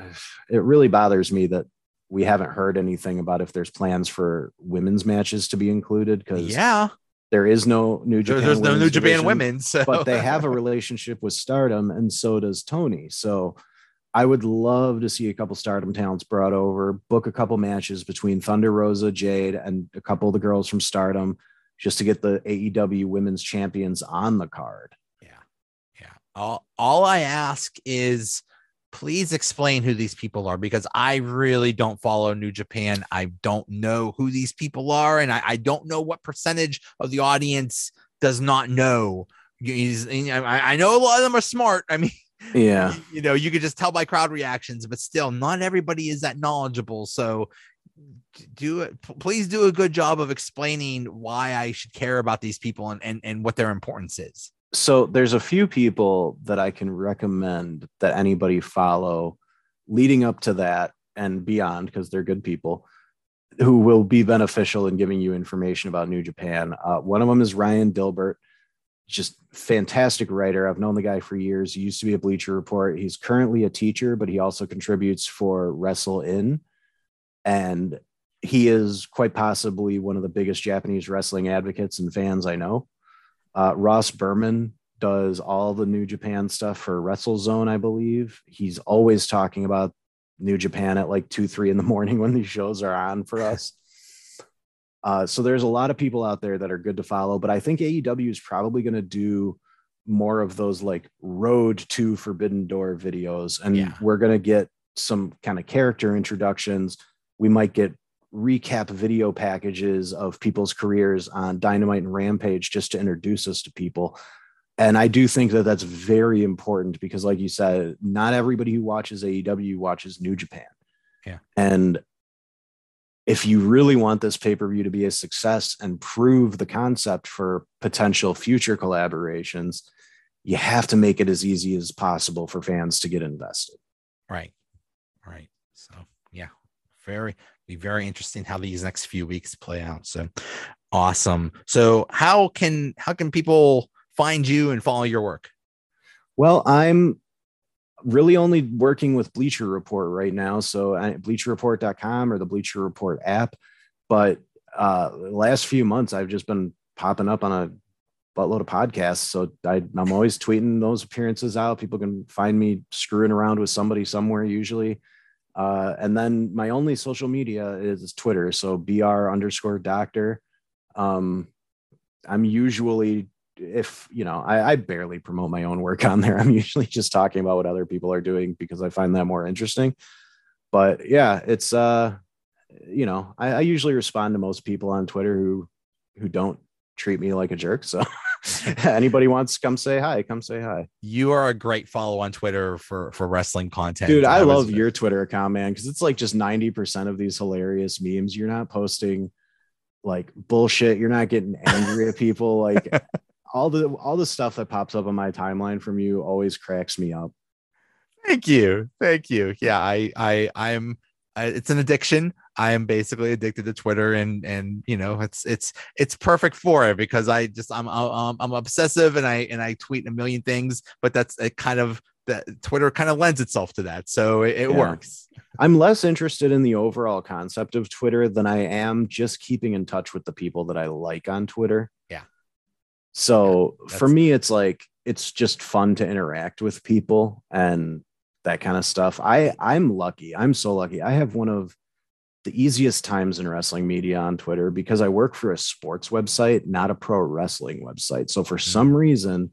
it really bothers me that we haven't heard anything about if there's plans for women's matches to be included because yeah. there is no new japan there's no new japan women so. but they have a relationship with stardom and so does tony. So i would love to see a couple stardom talents brought over book a couple matches between thunder rosa jade and a couple of the girls from stardom just to get the aew women's champions on the card Yeah. Yeah. all, all I ask is please explain who these people are because I really don't follow New Japan. I don't know who these people are, and I, I don't know what percentage of the audience does not know. I, I know a lot of them are smart. I mean, yeah, you know, you could just tell by crowd reactions, but still, not everybody is that knowledgeable. So, do it. Please do a good job of explaining why I should care about these people and, and, and what their importance is so there's a few people that I can recommend that anybody follow leading up to that and beyond because they're good people who will be beneficial in giving you information about New Japan. Uh, one of them is Ryan Dilbert, just fantastic writer. I've known the guy for years. He used to be a Bleacher Report. He's currently a teacher, but he also contributes for Wrestle In, and he is quite possibly one of the biggest Japanese wrestling advocates and fans I know. Uh, Ross Berman does all the New Japan stuff for WrestleZone, I believe. He's always talking about New Japan at like two, three in the morning when these shows are on for us. Uh, so there's a lot of people out there that are good to follow, but I think AEW is probably going to do more of those like road to Forbidden Door videos, and yeah. we're going to get some kind of character introductions. We might get recap video packages of people's careers on Dynamite and Rampage just to introduce us to people. And I do think that that's very important because, like you said, not everybody who watches AEW watches New Japan. Yeah. And if you really want this pay per view to be a success and prove the concept for potential future collaborations, you have to make it as easy as possible for fans to get invested. Right. Right. Very, be very interesting how these next few weeks play out. So awesome. So how can how can people find you and follow your work? Well, I'm really only working with Bleacher Report right now. So bleacherreport.com or the Bleacher Report app. But uh last few months I've just been popping up on a buttload of podcasts. So I, I'm always tweeting those appearances out. People can find me screwing around with somebody somewhere usually. Uh, and then my only social media is Twitter. So br underscore doctor. Um, I'm usually, if you know, I, I barely promote my own work on there. I'm usually just talking about what other people are doing because I find that more interesting. But yeah, it's uh, you know, I, I usually respond to most people on Twitter who who don't treat me like a jerk. So anybody wants to come say hi, come say hi. You are a great follow on Twitter for for wrestling content. Dude, I, I love your Twitter account, man, because it's like just 90% of these hilarious memes. You're not posting like bullshit. You're not getting angry at people. Like all the all the stuff that pops up on my timeline from you always cracks me up. Thank you. Thank you. Yeah, I I I'm it's an addiction. I am basically addicted to Twitter, and and you know it's it's it's perfect for it because I just I'm I'm, I'm obsessive and I and I tweet a million things, but that's it kind of that Twitter kind of lends itself to that, so it, it yeah. works. I'm less interested in the overall concept of Twitter than I am just keeping in touch with the people that I like on Twitter. Yeah. So yeah, for me, it's like it's just fun to interact with people and that kind of stuff. I I'm lucky. I'm so lucky. I have one of the easiest times in wrestling media on Twitter because I work for a sports website, not a pro wrestling website. So for mm-hmm. some reason,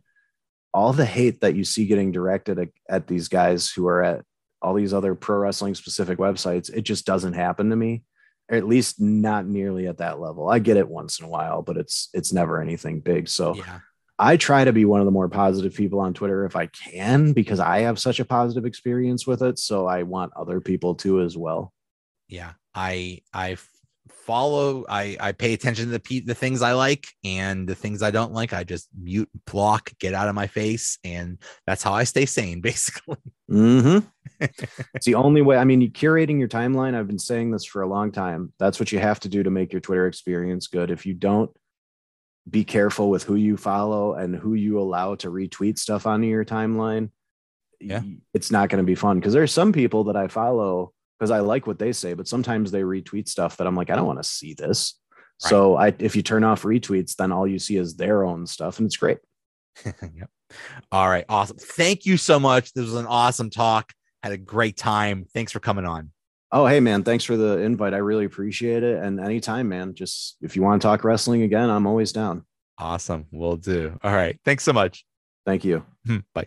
all the hate that you see getting directed at, at these guys who are at all these other pro wrestling specific websites, it just doesn't happen to me. Or at least not nearly at that level. I get it once in a while, but it's it's never anything big. So yeah. I try to be one of the more positive people on Twitter if I can because I have such a positive experience with it. So I want other people to as well. Yeah, I I follow. I I pay attention to the the things I like and the things I don't like. I just mute, block, get out of my face, and that's how I stay sane, basically. Mm-hmm. it's the only way. I mean, curating your timeline. I've been saying this for a long time. That's what you have to do to make your Twitter experience good. If you don't be careful with who you follow and who you allow to retweet stuff onto your timeline. Yeah. It's not going to be fun because there's some people that I follow because I like what they say, but sometimes they retweet stuff that I'm like, I don't want to see this. Right. So I if you turn off retweets, then all you see is their own stuff and it's great. yep. All right. Awesome. Thank you so much. This was an awesome talk. Had a great time. Thanks for coming on. Oh, hey man, thanks for the invite. I really appreciate it. And anytime, man, just if you want to talk wrestling again, I'm always down. Awesome. We'll do. All right. Thanks so much. Thank you. Hmm, bye.